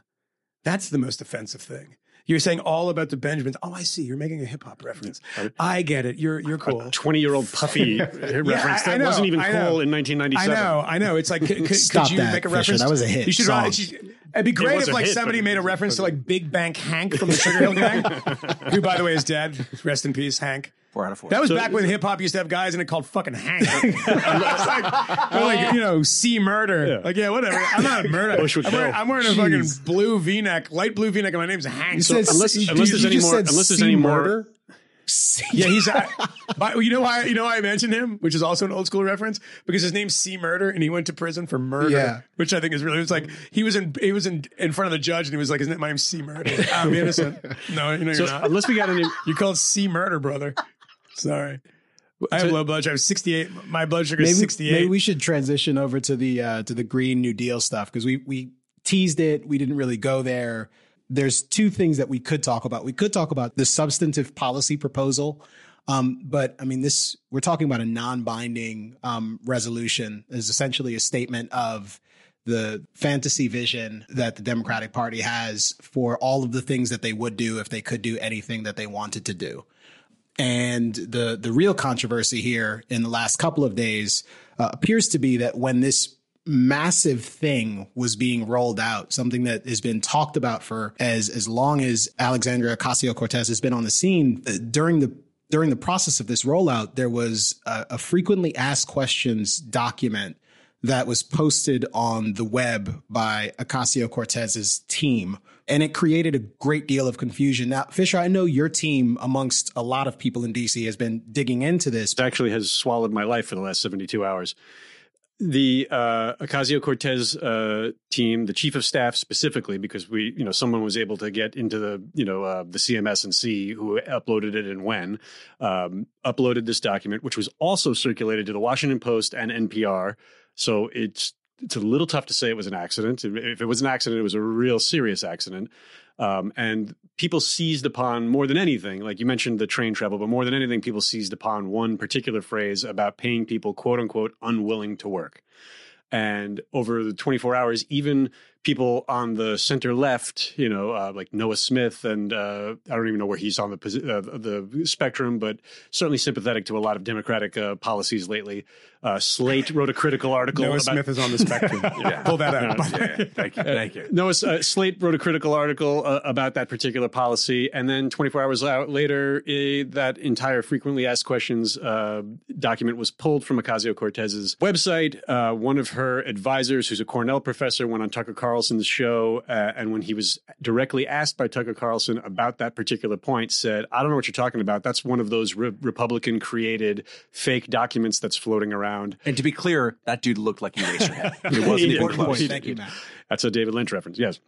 That's the most offensive thing. You're saying all about the Benjamins. Oh, I see. You're making a hip hop reference. I get it. You're you're cool. a 20 year old puffy [laughs] reference I- I that wasn't even cool in in I know, I know. It's like, could, could, Stop could you that, make a Fisher. reference? That was a hit You should. song. write- It'd be great was if like hit, somebody made a reference to like Big Bank Hank from the Sugar Hill Gang, who by the way is dead. Rest in peace, Hank. Four out of four. That was back when hip hop used to have guys in it called fucking Hank. It's [laughs] like, they're like, you know, C murder. Yeah. Like, yeah, whatever. I'm not a [laughs] murder. Bush I'm wearing, kill. I'm wearing a fucking blue V-neck, light blue V-neck, and my name's Hank. You said- unless- you- unless you there's any just more- said unless there's C any more- murder. [laughs] Yeah, he's. Uh, but you know why? You know why I mentioned him, which is also an old school reference, because his name's C Murder, and he went to prison for murder. Yeah. which I think is really. It's like he was in. He was in in front of the judge, and he was like, "Isn't it my name's C Murder? I'm innocent." No, you know So you're not. unless we got any, You called C Murder, brother. Sorry, I have low blood sugar. I have 68. My blood sugar is maybe, 68. maybe we should transition over to the uh, to the Green New Deal stuff because we we teased it. We didn't really go there. There's two things that we could talk about. We could talk about the substantive policy proposal, um, but I mean, this we're talking about a non-binding um, resolution. is essentially a statement of the fantasy vision that the Democratic Party has for all of the things that they would do if they could do anything that they wanted to do. And the the real controversy here in the last couple of days uh, appears to be that when this massive thing was being rolled out, something that has been talked about for as as long as Alexandria Ocasio Cortez has been on the scene uh, during the during the process of this rollout, there was a, a frequently asked questions document that was posted on the web by Ocasio Cortez's team. And it created a great deal of confusion. Now, Fisher, I know your team, amongst a lot of people in DC, has been digging into this. it actually has swallowed my life for the last 72 hours. The uh, Ocasio Cortez uh, team, the chief of staff specifically, because we, you know, someone was able to get into the, you know, uh, the CMS and see who uploaded it and when, um, uploaded this document, which was also circulated to the Washington Post and NPR. So it's it's a little tough to say it was an accident. If it was an accident, it was a real serious accident. Um, and people seized upon more than anything, like you mentioned the train travel, but more than anything, people seized upon one particular phrase about paying people, quote unquote, unwilling to work. And over the 24 hours, even people on the center left, you know, uh, like Noah Smith, and uh, I don't even know where he's on the uh, the spectrum, but certainly sympathetic to a lot of Democratic uh, policies lately. Uh, Slate wrote a critical article. Noah about, Smith is on the spectrum. [laughs] Pull that out. Thank you. Thank you. Noah uh, Slate wrote a critical article uh, about that particular policy, and then 24 hours out later, that entire frequently asked questions uh, document was pulled from Ocasio Cortez's website. Uh, one of her advisors, who's a Cornell professor, went on Tucker Carlson's show, uh, and when he was directly asked by Tucker Carlson about that particular point, said, "I don't know what you're talking about. That's one of those re- Republican created fake documents that's floating around." And to be clear, that dude looked like Eraserhead. [laughs] It wasn't even close. Thank you, Matt. That's a David Lynch reference. Yes.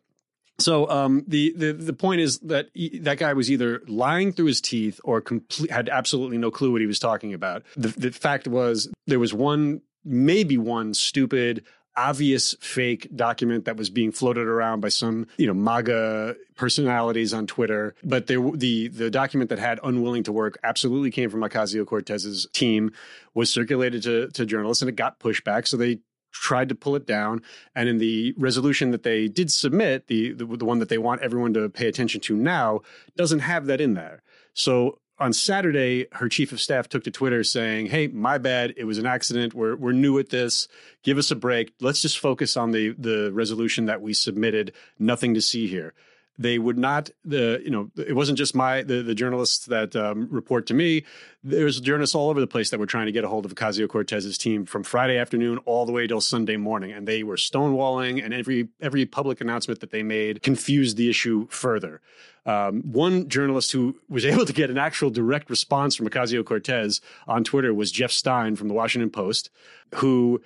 So um, the, the the point is that he, that guy was either lying through his teeth or complete, had absolutely no clue what he was talking about. The, the fact was there was one, maybe one stupid, obvious fake document that was being floated around by some you know MAGA personalities on Twitter. But there, the the document that had unwilling to work absolutely came from Ocasio Cortez's team, was circulated to to journalists, and it got pushback. So they tried to pull it down. And in the resolution that they did submit, the, the the one that they want everyone to pay attention to now, doesn't have that in there. So on Saturday, her chief of staff took to Twitter saying, "Hey, my bad. It was an accident. We're we're new at this. Give us a break. Let's just focus on the the resolution that we submitted. Nothing to see here." They would not. The you know it wasn't just my the, the journalists that um, report to me. There's journalists all over the place that were trying to get a hold of Ocasio Cortez's team from Friday afternoon all the way till Sunday morning, and they were stonewalling. And every every public announcement that they made confused the issue further. Um, one journalist who was [laughs] able to get an actual direct response from Ocasio Cortez on Twitter was Jeff Stein from the Washington Post, who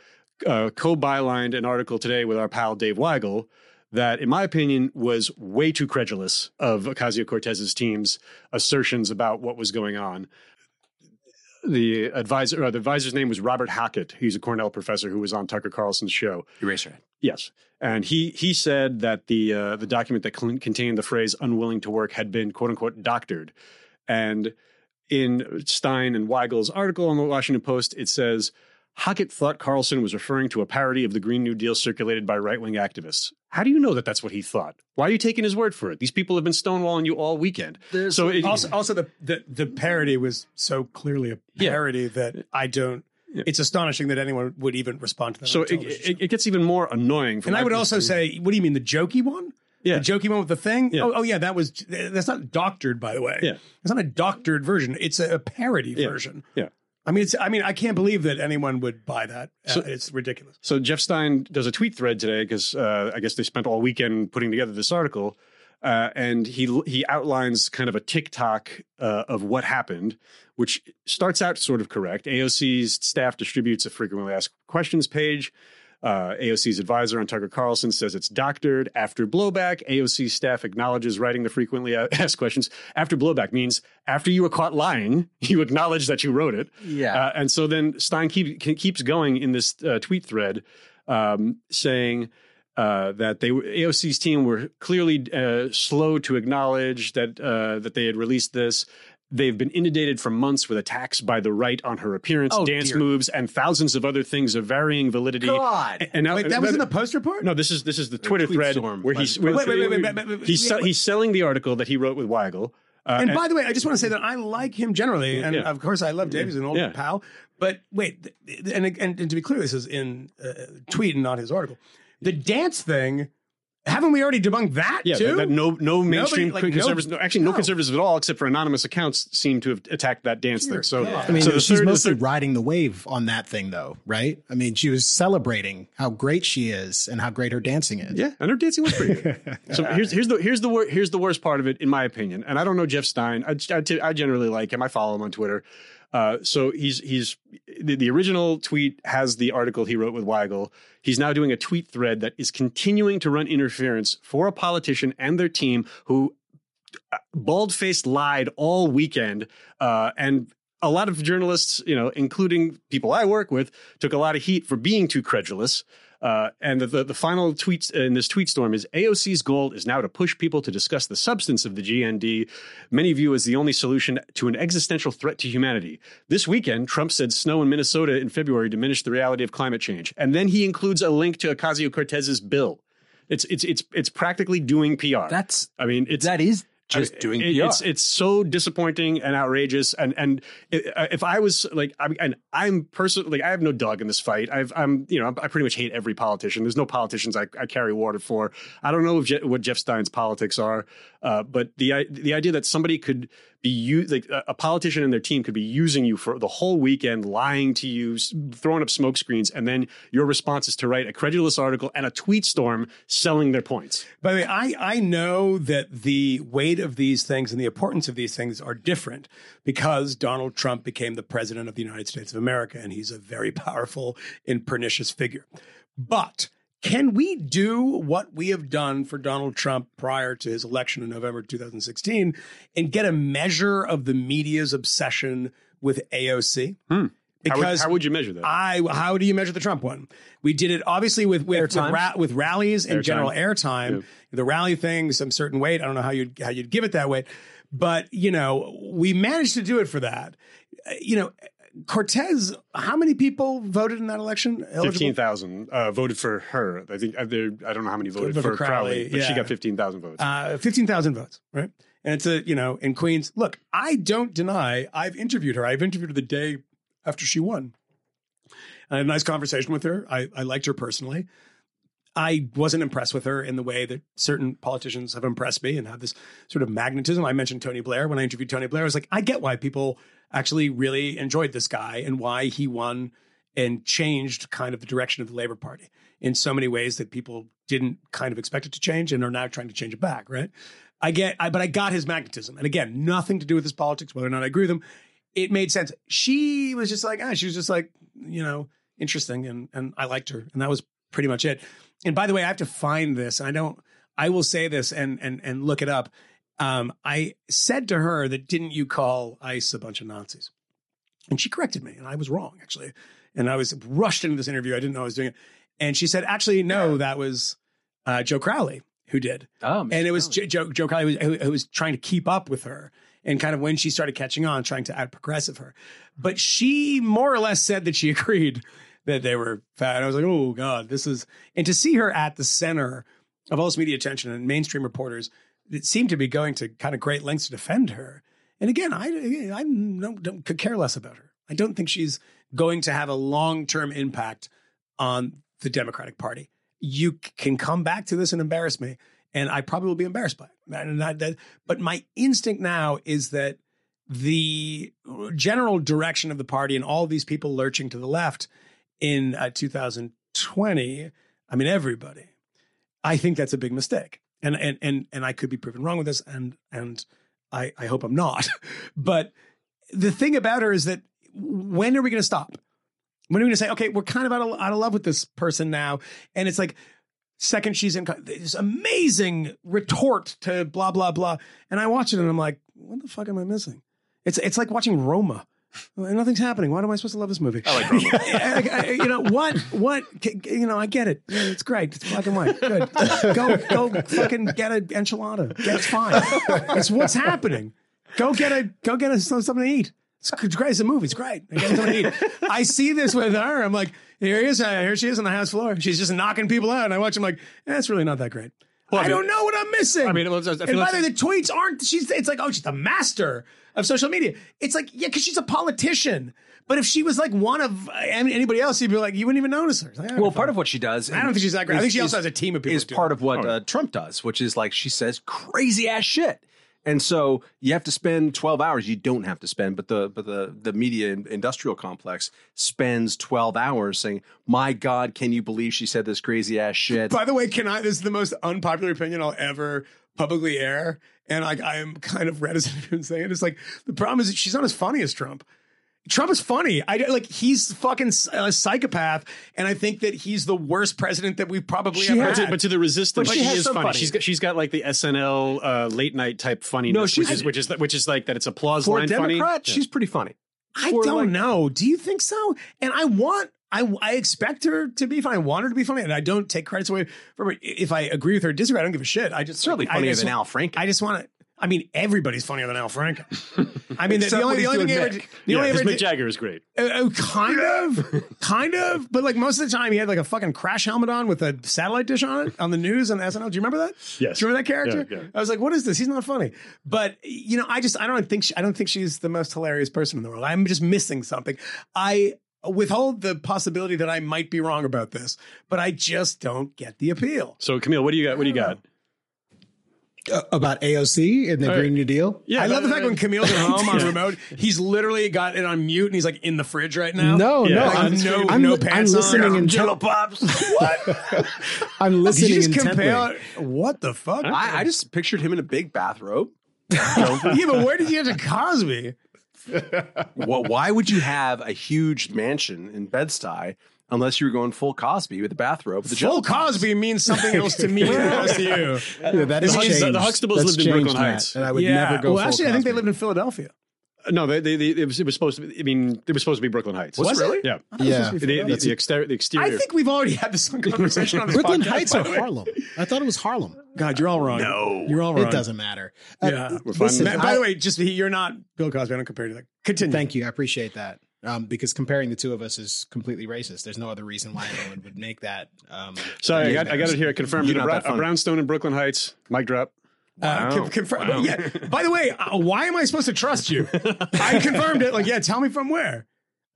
uh, co-bylined an article today with our pal Dave Weigel that, in my opinion, was way too credulous of Ocasio Cortez's team's assertions about what was going on. The advisor, uh, the advisor's name was Robert Hockett. He's a Cornell professor who was on Tucker Carlson's show. Eraserhead. Yes, and he he said that the uh, the document that contained the phrase "unwilling to work" had been quote unquote doctored, and in Stein and Weigel's article on the Washington Post, it says Hockett thought Carlson was referring to a parody of the Green New Deal circulated by right wing activists. How do you know that that's what he thought? Why are you taking his word for it? These people have been stonewalling you all weekend. so it, also, also the, the the parody was so clearly a Yeah. parody that I don't. It's astonishing that anyone would even respond to that. so it, it, it gets even more annoying. And I would also say, what do you mean the jokey one? Yeah. the jokey one with the thing. Yeah. Oh, oh, yeah, that was that's not doctored, by the way. Yeah. it's not a doctored version. It's a, a parody Yeah. version. Yeah. I mean, it's. I mean, I can't believe that anyone would buy that. Uh, So- it's ridiculous. So Jeff Stein does a tweet thread today because uh, I guess they spent all weekend putting together this article, uh, and he he outlines kind of a tick-tock uh, of what happened, which starts out sort of correct. AOC's staff distributes a frequently asked questions page. Uh, AOC's advisor on Tucker Carlson says it's doctored. After blowback, AOC staff acknowledges writing the frequently [laughs] asked questions. After blowback means after you were caught lying, [laughs] you acknowledge that you wrote it. Yeah. Uh, and so then Stein keep, keeps going in this uh, tweet thread um, saying uh, that they AOC's team were clearly uh, slow to acknowledge that uh, that they had released this. They've been inundated for months with attacks by the right on her appearance, Oh, dance dear. moves, and thousands of other things of varying validity. God. And now, Wait, that was in the post report. no, this is this is the Twitter thread where he's where- Wait, wait, wait, wait, wait, wait, wait, he's wait. he's selling the article that he wrote with Weigel. Uh, And by the way, I just want to say that I like him generally, and Yeah. of course I love Dave. He's an old Yeah. pal. But wait, th- th- and, and and to be clear, this is in uh, tweet and not his article. The dance thing, haven't we already debunked that Yeah, too? that, that no no mainstream like, conservatives, no, actually no, no. conservatives at all, except for anonymous accounts, seem to have attacked that dance Dear thing. So, God. I mean, so she's third, mostly third- riding the wave on that thing, though, right? I mean, she was celebrating how great she is and how great her dancing is. yeah, and her dancing was pretty good. [laughs] so here's here's the here's the wor- here's the worst part of it, in my opinion. And I don't know Jeff Stein. I I, t- I generally like him. I follow him on Twitter. Uh, so he's he's the, the original tweet has the article he wrote with Weigel. He's now doing a tweet thread that is continuing to run interference for a politician and their team who bald faced lied all weekend. Uh, and a lot of journalists, you know, including people I work with, took a lot of heat for being too credulous. Uh, and the, the, final tweet in this tweet storm is AOC's goal is now to push people to discuss the substance of the GND, many view as the only solution to an existential threat to humanity. This weekend, Trump said snow in Minnesota in February diminished the reality of climate change. And then he includes a link to Ocasio Cortez's bill. It's it's it's it's practically doing PR. That's I mean, it's that is I just mean, doing it- PR. It's it's so disappointing and outrageous. And and i- uh, if I was like, I'm and I'm personally like, I have no dog in this fight. I've I'm you know I pretty much hate every politician. There's no politicians I, I carry water for. I don't know Je- what Jeff Stein's politics are, uh, but the the idea that somebody could be like a politician and their team could be using you for the whole weekend, lying to you, throwing up smoke screens, and then your response is to write a credulous article and a tweet storm selling their points. By the way, I, I know that the weight of these things and the importance of these things are different because Donald Trump became the president of the United States of America and he's a very [laughs] powerful and pernicious figure. But can we do what we have done for Donald Trump prior to his election in November 2016 and get a measure of the media's obsession with AOC? How would, Because how would you measure that? I how do you measure the Trump one? We did it obviously with with with, ra- with rallies and Airtime. general airtime. The rally thing, some certain weight. I don't know how you'd how you'd give it that weight, but you know we managed to do it for that. Uh, You know, Cortez. How many people voted in that election? Eligible? Fifteen thousand uh, voted for her. I think. I don't know how many voted for, for Crowley, Crowley, but she got fifteen thousand votes. Uh, 15,000 votes, right? And it's a, you know, in Queens. Look, I don't deny I've interviewed her. I've interviewed her the day after she won. I had a nice conversation with her. I, I liked her personally. I wasn't impressed with her in the way that certain politicians have impressed me and have this sort of magnetism. I mentioned Tony Blair when I interviewed Tony Blair. I was like, I get why people actually really enjoyed this guy and why he won and changed kind of the direction of the Labor Party in so many ways that people didn't kind of expect it to change and are now trying to change it back, right? I get, I, but I got his magnetism. And again, nothing to do with his politics, whether or not I agree with him. It made sense. She was just like, ah, she was just like, you know, interesting. And, and I liked her. And that was pretty much it. And by the way, I have to find this. I don't, I will say this and, and, and look it up. Um, I said to her that didn't you call ICE a bunch of Nazis? And she corrected me. And I was wrong, actually. And I was rushed into this interview. I didn't know I was doing it. And she said, actually, no, that was uh, Joe Crowley who did. oh, And it was Jo- Joe, Joe Crowley who, who was trying to keep up with her and kind of when she started catching on, trying to out progressive her. But she more or less said that she [laughs] agreed that they were fat. And I was like, oh God, this is, and to see her at the center of all this media attention and mainstream reporters that seemed to be going to kind of great lengths to defend her. And again, I, I don't, don't could care less about her. I don't think she's going to have a long term impact on the Democratic Party. You can come back to this and embarrass me, and I probably will be embarrassed by it. But my instinct now is that the general direction of the party and all these people lurching to the left in uh, 2020, I mean, everybody, I think that's a big mistake. And, and, and, and I could be proven wrong with this. And, and I, I hope I'm not. [laughs] but the thing about her is that when are we going to stop? When are we going to say, okay, we're kind of out of, out of love with this person now? And it's like, second she's in this amazing retort to blah, blah, blah. And I watch it and I'm like, what the fuck am I missing? It's, it's like watching Roma. Nothing's happening. Why am I supposed to love this movie? I like Roma. [laughs] you know what? What? You know, I get it. It's great. It's black and white. Good. Go, go, fucking get an enchilada. It's fine. It's what's happening. Go get a, go get a, something to eat. It's, great. It's a movie. It's great. I, get something to eat. I see this with her. I'm like, here he is. Uh, here she is on the house floor. She's just knocking people out. And I watch. I'm like, eh, really not that great. Well, I I mean- don't know what I'm missing. I mean, it was- I and by like- the way, the tweets aren't. She's. It's like, oh, she's the master of social media. It's like, yeah, because she's a politician. But if she was like one of uh, anybody else, you'd be like, you wouldn't even notice her. Like, Well, part of what she does, I don't think she's that great. I think she also has a team of people Is part of what uh, Trump does, which is like she says crazy ass shit, and so you have to spend twelve hours. You don't have to spend, but the but the the media industrial complex spends twelve hours saying, "My God, can you believe she said this crazy ass shit?" By the way, can I? This is the most unpopular opinion I'll ever publicly air, and like I am kind of reticent [laughs] in saying it. It's like the problem is she's not as funny as Trump. Trump is funny. I like he's fucking a psychopath, and I think that he's the worst president that we've probably She ever had. but to the resistance, But she, she is funny. funny. She's got she's got like the SNL uh, late night type funniness, No, she's- which is which is which is like that. It's applause For a line Democrat, funny. she's pretty funny. I For, don't like- know. Do you think so? And I want, I, I expect her to be funny. I want her to be funny, and I don't take credits away from her. If I agree with her, or disagree, I don't give a shit. I just Certainly I funnier just than Al Franken. I just want to. I mean, everybody's funnier than Al Franken. I mean, the, the only, the only thing ever, the yeah, only ever Mick Jagger is great. Uh, uh, kind of, kind of, but like most of the time, he had like a fucking crash helmet on with a satellite dish on it on the news and SNL. Do you remember that? Yes. Do you remember that character? Yeah, yeah. I was like, what is this? He's not funny. But you know, I just I don't think she, I don't think she's the most hilarious person in the world. I'm just missing something. I withhold the possibility that I might be wrong about this, but I just don't get the appeal. So Kmele, what do you got? What do you got? Uh, about AOC and the All right. Green New Deal. Yeah, I love the fact when Kmele's at [laughs] home on remote, he's literally got it on mute and he's like in the fridge right now. No, Yeah. no, Like, I'm, no- I'm, no I'm pants on. listening and Jello pops. [laughs] What? [laughs] I'm Did listening you just intently. compare? What the fuck? I, I just pictured him in a big bathrobe. yeah, but where did you get to Cosby? Well, why would you have a huge mansion in Bed-Stuy unless you were going full Cosby with the bathrobe? The Full Jello pops? Cosby means something else to me than it does to you. [laughs] Yeah, that has The changed. the Huxtables That's lived in Brooklyn changed, Heights. and I would yeah. never go. well, full actually, I think they Cosby. lived in Philadelphia. No, they, they, they it, was, it was supposed to be. I mean, it was supposed to be Brooklyn Heights. Was it? really? Yeah. Yeah, The, the, the, exterior, the exterior. I think we've already had this [laughs] conversation on this Brooklyn podcast, Heights or. Harlem? I thought it was Harlem. God, you're all wrong. No. you're all wrong. It doesn't matter. Uh, Yeah. We're fine. listen, By I- the way, just you're not Bill Cosby. I don't compare you to that. Continue. Thank you. I appreciate that. Um, because comparing the two of us is completely racist. There's no other reason why anyone would make that. Um, Sorry, I got, I got it here confirmed. You're A, not bra- a brownstone in Brooklyn Heights. Mic drop. Uh, con- confirm- Yeah. By the way, uh, why am I supposed to trust you? [laughs] I confirmed it. Like, yeah. Tell me from where.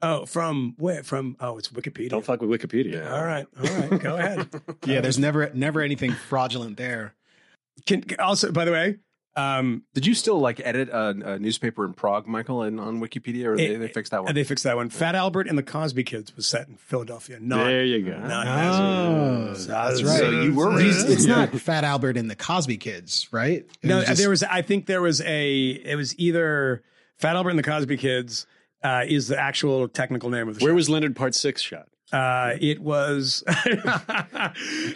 Oh, from where? From oh, it's Wikipedia. Don't fuck with Wikipedia. all right, all right. Go ahead. [laughs] yeah, there's never never anything fraudulent there. Can, also, by the way, um, Did you still like edit a, a newspaper in Prague, Michael, and on Wikipedia, or they, It- they fixed that one? they fixed that one. Fat Albert and the Cosby Kids was set in Philadelphia. Not, There you go. not Oh, Nazareth. that's right. So you were It's, it's not Fat Albert and the Cosby Kids, right? It No, was just- there was. I think there was a. It was either Fat Albert and the Cosby Kids uh, is the actual technical name of the Where show. was Leonard Part Six shot? Uh, it was. [laughs]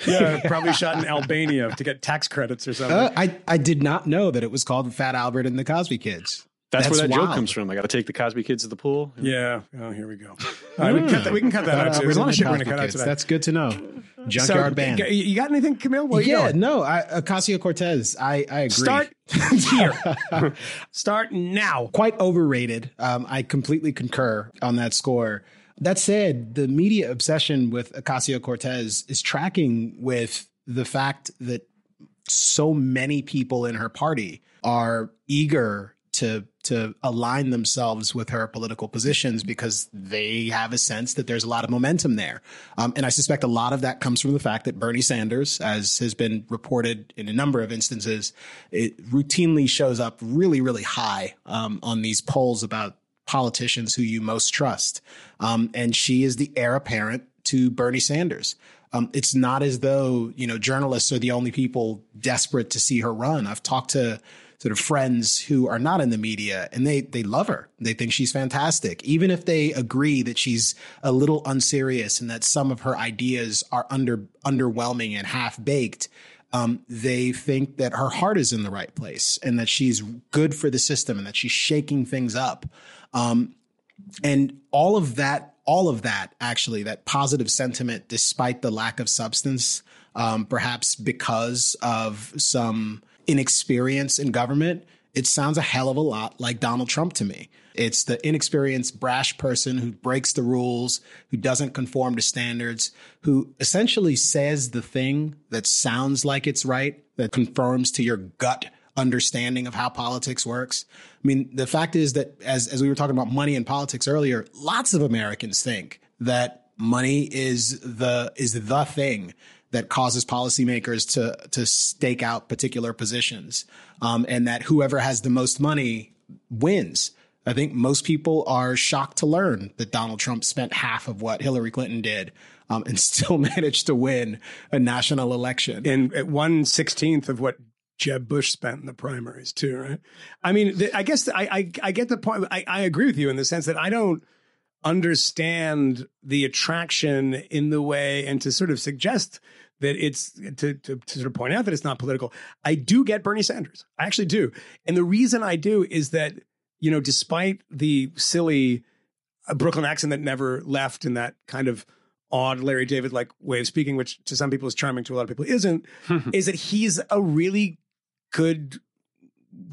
yeah, [laughs] probably shot in Albania to get tax credits or something. Uh, I I did not know that it was called Fat Albert and the Cosby Kids. That's, where that joke comes from. I got to take the Cosby kids to the pool. yeah. Oh, here we go. All right, we, can cut that, we can cut that Fat out too. There's a lot of shit we're going to Cosby cut out today. That's good to know. So, Junkyard Band. you- You got anything, Kmele? Where you yeah, going? no, I, Ocasio Cortez. I I agree. Start [laughs] here. Start now. quite overrated. Um, I completely concur on that score. That said, the media obsession with Ocasio Cortez is tracking with the fact that so many people in her party are eager to to align themselves with her political positions because they have a sense that there's a lot of momentum there. Um, and I suspect a lot of that comes from the fact that Bernie Sanders, as has been reported in a number of instances, it routinely shows up really, really high um, on these polls about politicians who you most trust. Um, and she is the heir apparent to Bernie Sanders. Um, it's not as though, you know, journalists are the only people desperate to see her run. I've talked to sort of friends who are not in the media and they, they love her. They think she's fantastic. Even if they agree that she's a little unserious and that some of her ideas are under, underwhelming and half baked, um, they think that her heart is in the right place and that she's good for the system and that she's shaking things up. Um, and all of that, all of that actually, that positive sentiment, despite the lack of substance, um, perhaps because of some inexperience in government, it sounds a hell of a lot like Donald Trump to me. It's the inexperienced, brash person who breaks the rules, who doesn't conform to standards, who essentially says the thing that sounds like it's right, that conforms to your gut understanding of how politics works. I mean, the fact is that as, as we were talking about money and politics earlier, lots of Americans think that money is the, is the thing that causes policymakers to, to stake out particular positions. Um, and that whoever has the most money wins. I think most people are shocked to learn that Donald Trump spent half of what Hillary Clinton did um, and [laughs] still managed to win a national election. And at one sixteenth of what Jeb Bush spent in the primaries too, right? I mean, the, I guess I, I I get the point. I, I agree with you in the sense that I don't understand the attraction in the way and to sort of suggest that it's to, to, to sort of point out that it's not political. I do get Bernie Sanders. I actually do. And the reason I do is that, you know, despite the silly uh, Brooklyn accent that never left and that kind of odd Larry David like way of speaking, which to some people is charming, to a lot of people isn't, [laughs] is that he's a really good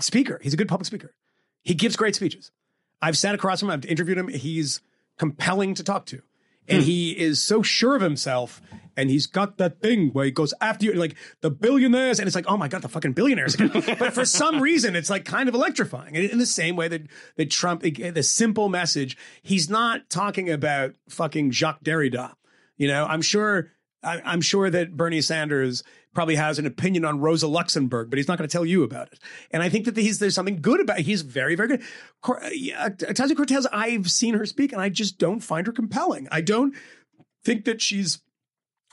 speaker. He's a good public speaker. He gives great speeches. I've sat across from him. I've interviewed him. He's compelling to talk to. And hmm. he is so sure of himself. And he's got that thing where he goes after you, like the billionaires. And it's like, oh my God, the fucking billionaires again. [laughs] but for some reason, it's like kind of electrifying. In the same way that, that Trump, the simple message, he's not talking about fucking Jacques Derrida. You know, I'm sure, I, I'm sure that Bernie Sanders probably has an opinion on Rosa Luxemburg, but he's not going to tell you about it. And I think that he's, there's something good about. He's very, very good. Cor- uh, yeah, Ocasio Cortez, I've seen her speak, and I just don't find her compelling. I don't think that she's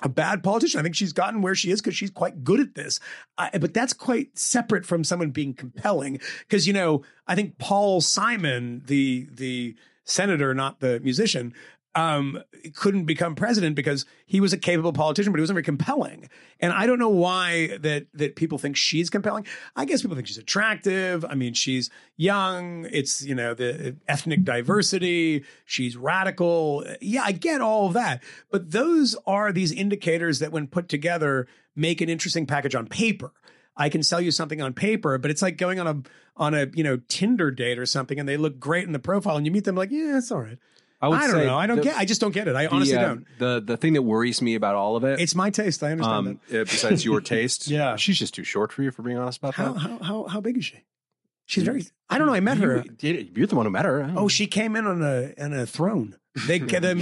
a bad politician. I think she's gotten where she is because she's quite good at this. I, but that's quite separate from someone being compelling. Because you know, I think Paul Simon, the the senator, not the musician, um, couldn't become president because he was a capable politician, but he wasn't very compelling. And I don't know why that that people think she's compelling. I guess people think she's attractive. I mean, she's young. It's you know the ethnic diversity. She's radical. Yeah, I get all of that. But those are these indicators that, when put together, make an interesting package on paper. I can sell you something on paper, but it's like going on a on a you know Tinder date or something, and they look great in the profile, and you meet them like, yeah, it's all right. I, would don't know. I don't the- get. I just don't get it. I the, honestly uh, don't. The the thing that worries me about all of it, It's my taste. I understand um, uh, besides your [laughs] taste, Yeah. she's just too short for you. For being honest about that. How that, how how how big is she? She's very. I don't know. I met her. You, you're the one who met her. Oh, she came in on a on a throne. They, [laughs] the,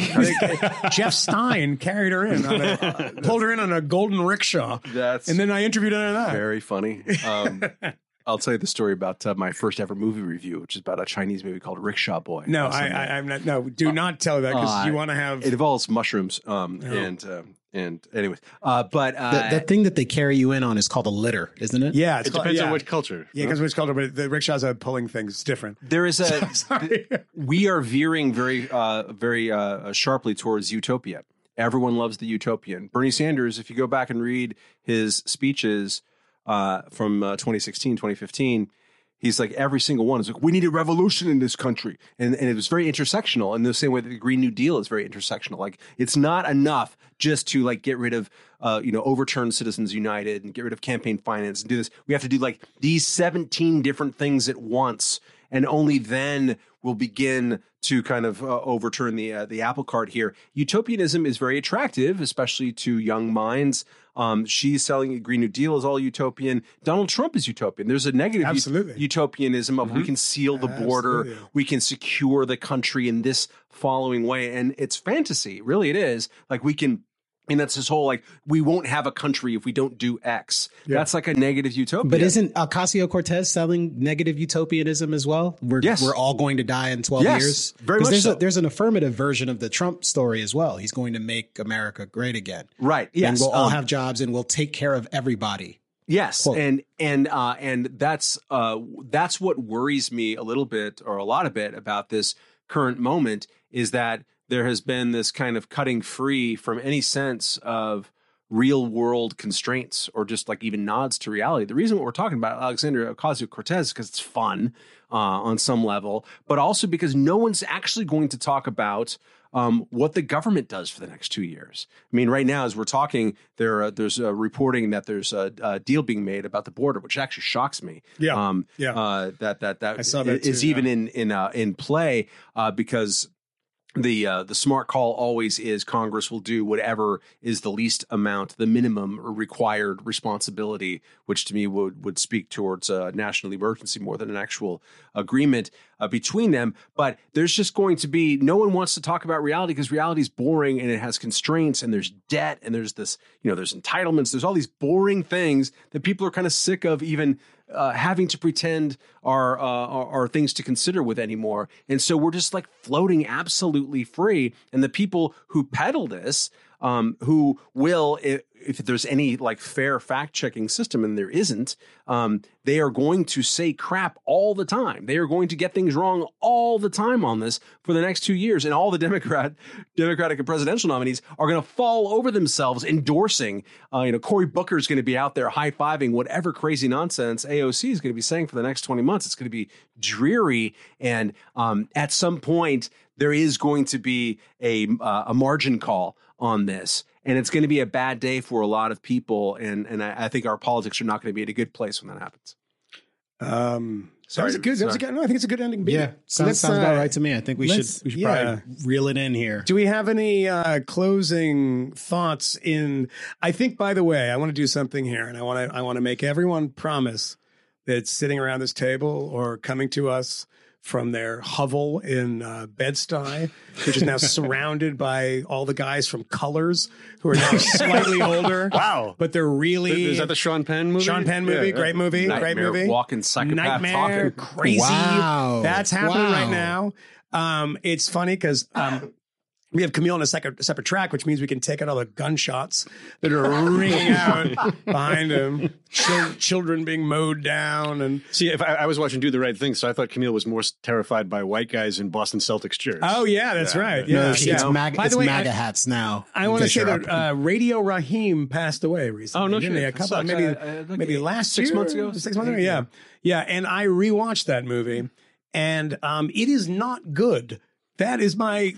they- [laughs] Jeff Stein carried her in, on a, pulled her in on a golden rickshaw, that's and then I interviewed her on that. very funny. Um, I'll tell you the story about uh, my first ever movie review, which is about a Chinese movie called Rickshaw Boy. No, Uh, I, Sunday. I I'm not. No, do not tell that because uh, you want to have. it involves mushrooms. Um, and um, and anyways, uh, but uh, That, that thing that they carry you in on is called a litter, isn't it? yeah, it's It called- depends yeah. on which culture. Yeah, because which culture, but the rickshaws are pulling things It's different. there is a [laughs] Sorry. we are veering very uh, very uh, sharply towards utopia. Everyone loves the utopian. Bernie Sanders, if you go back and read his speeches uh, from uh, 2016, 2015, he's like every single one is like, we need a revolution in this country. And, and it was very intersectional in the same way that the Green New Deal is very intersectional. Like it's not enough just to like get rid of, uh, you know, overturn Citizens United and get rid of campaign finance and do this. We have to do like these 17 different things at once. And only then we'll begin to kind of uh, overturn the uh, the apple cart here. Utopianism is very attractive, especially to young minds. Um, she's selling a Green New Deal is all utopian. Donald Trump is utopian. There's a negative Absolutely. utopianism of we can seal the border, Absolutely. we can secure the country in this following way, and it's fantasy. Really, it is like we can. And that's this whole like we won't have a country if we don't do X. That's like a negative utopia. But isn't Ocasio Cortez selling negative utopianism as well? We're, Yes. we're all going to die in 12 Yes, years. very 'Cause much there's, so. a, there's an affirmative version of the Trump story as well. He's going to make America great again. right? And Yes, we'll all um, have jobs and we'll take care of everybody. Yes, Quote. and and uh, and that's uh, that's what worries me a little bit or a lot of bit about this current moment is that there has been this kind of cutting free from any sense of real world constraints or just like even nods to reality. The reason what we're talking about Alexandria Ocasio Cortez is because it's fun uh, on some level, but also because no one's actually going to talk about um, what the government does for the next two years. I mean, right now, as we're talking, there uh, there's uh, reporting that there's a, a deal being made about the border, which actually shocks me. Yeah. um, Yeah. Uh, that that that that is too, even yeah. in in uh, in play uh, because the uh, the smart call always is Congress will do whatever is the least amount, the minimum required responsibility, which to me would would speak towards a national emergency more than an actual agreement uh, between them. But there's just going to be no one wants to talk about reality because reality is boring and it has constraints and there's debt and there's this you know there's entitlements, there's all these boring things that people are kind of sick of even uh, having to pretend are, uh, are are things to consider with anymore. And so we're just like floating absolutely free. And the people who peddle this, um, who will, if, if there's any like fair fact checking system, and there isn't, um, they are going to say crap all the time. They are going to get things wrong all the time on this for the next two years. And all the Democrat, Democratic and presidential nominees are going to fall over themselves endorsing. Uh, you know, Cory Booker is going to be out there high fiving whatever crazy nonsense AOC is going to be saying for the next 20 months. It's going to be dreary. And um, at some point, there is going to be a, uh, a margin call on this. And it's going to be a bad day for a lot of people. And, and I, I think our politics are not going to be in a good place when that happens. Um, that was a good. That was a good. No, I think it's a good ending. beat. Yeah, sounds, sounds uh, about right to me. I think we should we should yeah. probably reel it in here. Do we have any uh, closing thoughts? In I think, by the way, I want to do something here, and I want to I want to make everyone promise that sitting around this table or coming to us from their hovel in uh, Bed-Stuy, which is now [laughs] surrounded by all the guys from Colors who are now [laughs] slightly older. Wow. but they're really Is that the Sean Penn movie? Sean Penn movie, Yeah, great yeah. movie, great movie. walking psychopath Nightmare, talking. crazy. Wow. That's happening Wow. right now. Um, it's funny because um, we have Kmele on a separate, separate track, which means we can take out all the gunshots that are [laughs] ringing out behind him. Chil- children being mowed down, and See, if I, I was watching Do the Right Thing, so I thought Kmele was more terrified by white guys in Boston Celtics shirts. oh yeah, that's right. Yeah, no, it's, yeah. it's, MAGA, By it's the way, MAGA I, hats now. I want to say that uh, Radio Raheem passed away recently. Oh, no didn't shit. A couple, sucks. maybe, Uh, like maybe eight- last six year? months ago? Six months ago, yeah, yeah. And I rewatched that movie, and um, it is not good. That is my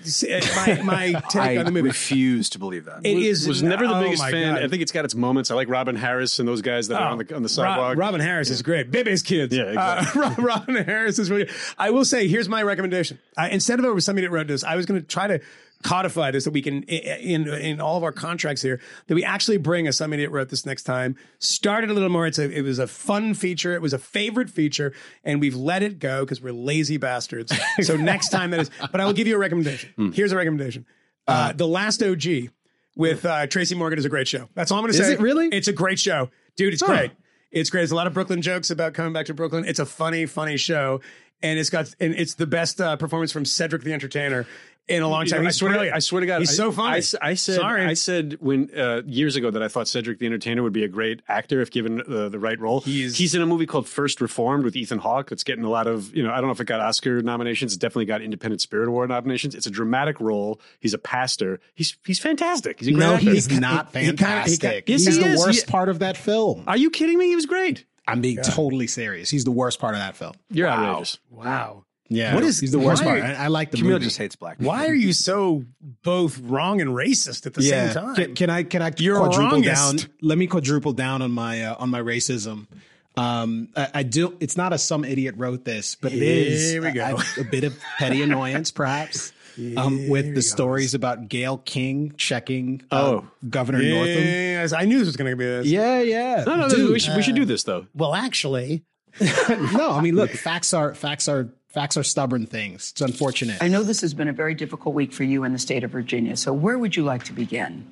my my [laughs] take I on the movie. refuse to believe that. It was, is was never the oh biggest my fan. God. I think it's got its moments. I like Robin Harris and those guys that are on the on the sidewalk. Ro- Robin Harris is great. Bebe's kids. Yeah, exactly. [laughs] Uh, Robin Harris is really. I will say, here's my recommendation. Uh, instead of it was somebody that wrote this, I was going to try to codify this that we can in in all of our contracts here that we actually bring a some idiot wrote this next time. Started a little more. It's a it was a fun feature. It was a favorite feature, and we've let it go because we're lazy bastards. So [laughs] next time that is. But I will give you a recommendation. Hmm. Here's a recommendation. Uh, the Last OG with uh, Tracy Morgan is a great show. That's all I'm going to Is say. it really? It's a great show, dude. It's great. It's great. There's a lot of Brooklyn jokes about coming back to Brooklyn. It's a funny, funny show, and it's got and it's the best uh, performance from Cedric the Entertainer in a long You time. know, I swear, to. I swear to God, he's I- so funny. I, s- I said, Sorry. I said when uh, years ago that I thought Cedric the Entertainer would be a great actor if given uh, the right role. He's- He's in a movie called First Reformed with Ethan Hawke. That's getting a lot of you know. I don't know if it got Oscar nominations. It's definitely got Independent Spirit Award nominations. It's a dramatic role. He's a pastor. He's he's fantastic. He's a great no, actor. he's He- not he kinda- he fantastic. kinda- Yes, he's he the is. worst He- part of that film. Are you kidding me? He was great. I'm being totally serious. He's the worst part of that film. You're Wow. outrageous. wow. Yeah, What is- he's the worst part. I, I like the Kmele movie. just hates black people. Why are you so both wrong and racist at the yeah. same time? Can, can I can I You're quadruple wrongest. down? Let me quadruple down on my uh, on my racism. Um, I, I do. It's not a some idiot wrote this, but it is Here we go. a, a bit of petty [laughs] annoyance, perhaps. Um, with the stories about Gayle King checking uh, Oh. Governor Northam. Yes, I knew this was going to be this. Yeah, yeah. No, no, Dude, we should we should do this though. Well, actually, [laughs] no, I mean, look, facts are facts are facts are stubborn things. It's unfortunate. I know this has been a very difficult week for you in the state of Virginia. So, where would you like to begin?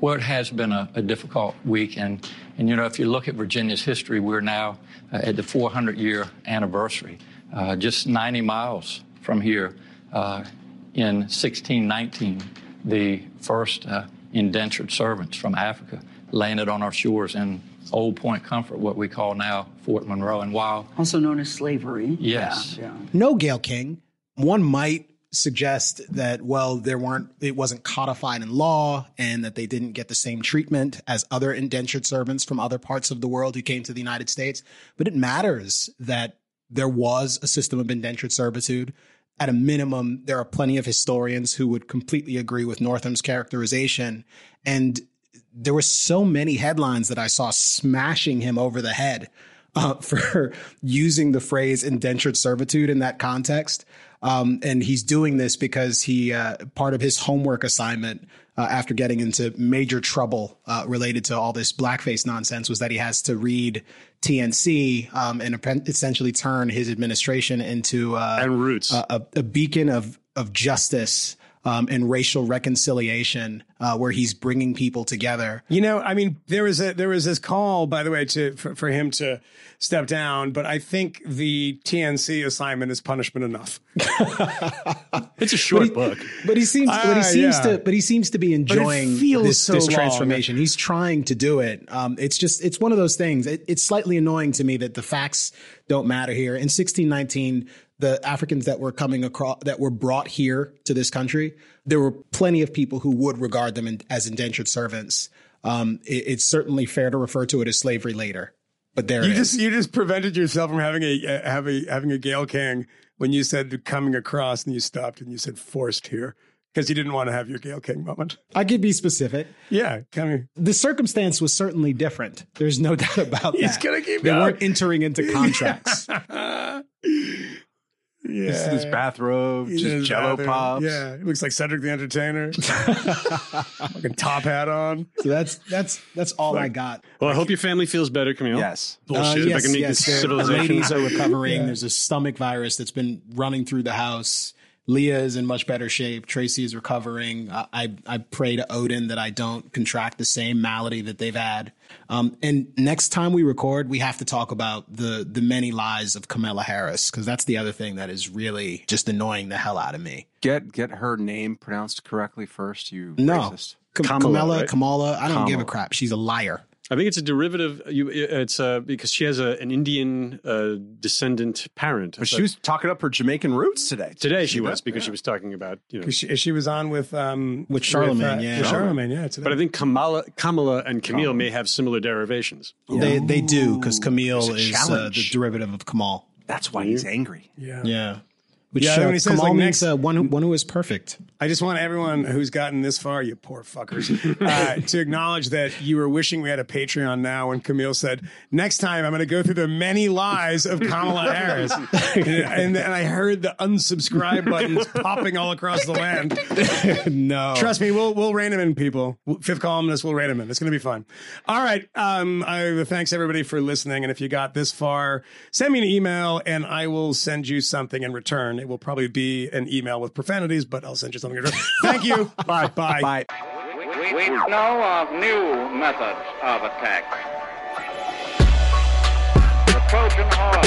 Well, it has been a, a difficult week, and and you know if you look at Virginia's history, we're now uh, at the 400 year anniversary. Uh, just 90 miles from here, uh, in 1619, the first uh, indentured servants from Africa landed on our shores in Old Point Comfort, what we call now Fort Monroe. And while Also known as slavery. Yes. Yeah, yeah. no Gayle King. One might suggest that well, there weren't it wasn't codified in law and that they didn't get the same treatment as other indentured servants from other parts of the world who came to the United States. But it matters that there was a system of indentured servitude. At a minimum, there are plenty of historians who would completely agree with Northam's characterization. And there were so many headlines that I saw smashing him over the head uh, [laughs] for using the phrase indentured servitude in that context. Um, and he's doing this because he uh, part of his homework assignment uh, after getting into major trouble uh, related to all this blackface nonsense was that he has to read TNC um, and essentially turn his administration into uh, And Roots. a, a, a beacon of of justice um, and racial reconciliation, uh, where he's bringing people together. You know, I mean, there was a there was this call, by the way, to for, for him to step down, but I think the TNC assignment is punishment enough. [laughs] It's a short book. But he seems, but he Ah, seems yeah. to, but he seems to be enjoying this, so this transformation. He's trying to do it. Um, it's just, it's one of those things. It, it's slightly annoying to me that the facts don't matter here. In 1619, the Africans that were coming across, that were brought here to this country, there were plenty of people who would regard them in, as indentured servants. Um, it- it's certainly fair to refer to it as slavery later, but there You it is. just you just prevented yourself from having a uh, having having a Gayle King when you said coming across, and you stopped and you said forced here. because you didn't want to have your Gayle King moment. I could be specific. Yeah, here. The circumstance was certainly different. There's no [laughs] doubt about He's that. gonna keep They going. weren't entering into [laughs] contracts. [laughs] yeah. This is his bathrobe, He's just jello bathroom. pops. Yeah, he looks like Cedric the Entertainer. [laughs] Fucking top hat on. so that's that's that's all I got. Well, I hope your family feels better, Kmele. Yes. Bullshit. Uh, if I yes, can make yes, this the- the civilization. ladies are [laughs] recovering. There's a stomach virus that's been running through the house. Leah is in much better shape. Tracy is recovering. I, I, I pray to Odin that I don't contract the same malady that they've had. Um, and next time we record, we have to talk about the the many lies of Kamala Harris because that's the other thing that is really just annoying the hell out of me. Get get her name pronounced correctly first. You No, racist. Kam- Kamala, Kamala, right? Kamala, I don't give a crap. She's a liar. I think it's a derivative. You, it's uh, because she has a, an Indian uh, descendant parent. But she was talking up her Jamaican roots today. today. She was because she was talking about you know. 'Cause She, she was on with um With Charlamagne, uh, yeah. with Charlamagne, yeah. Today. But I think Kamala, Kamala, and Kmele may have similar derivations. They they do because Kmele is uh, the derivative of Kamal. That's why he's angry. yeah. Yeah. Which Yeah, uh, when he says, Kamal like, means next- uh, one, one who is perfect. I just want everyone who's gotten this far, you poor fuckers, uh, [laughs] to acknowledge that you were wishing we had a Patreon now when Kmele said, next time I'm going to go through the many lies of Kamala [laughs] Harris. and, and, and I heard the unsubscribe buttons [laughs] popping all across the land. no. Trust me, we'll we'll rein him in, people. Fifth columnist, we'll rein him in. It's going to be fun. All right. Um, I thanks everybody for listening. And if you got this far, send me an email, and I will send you something in return. It will probably be an email with profanities, but I'll send you something in return. Thank you. [laughs] Bye. Bye. Bye. We, we know of new methods of attack. The Trojan horse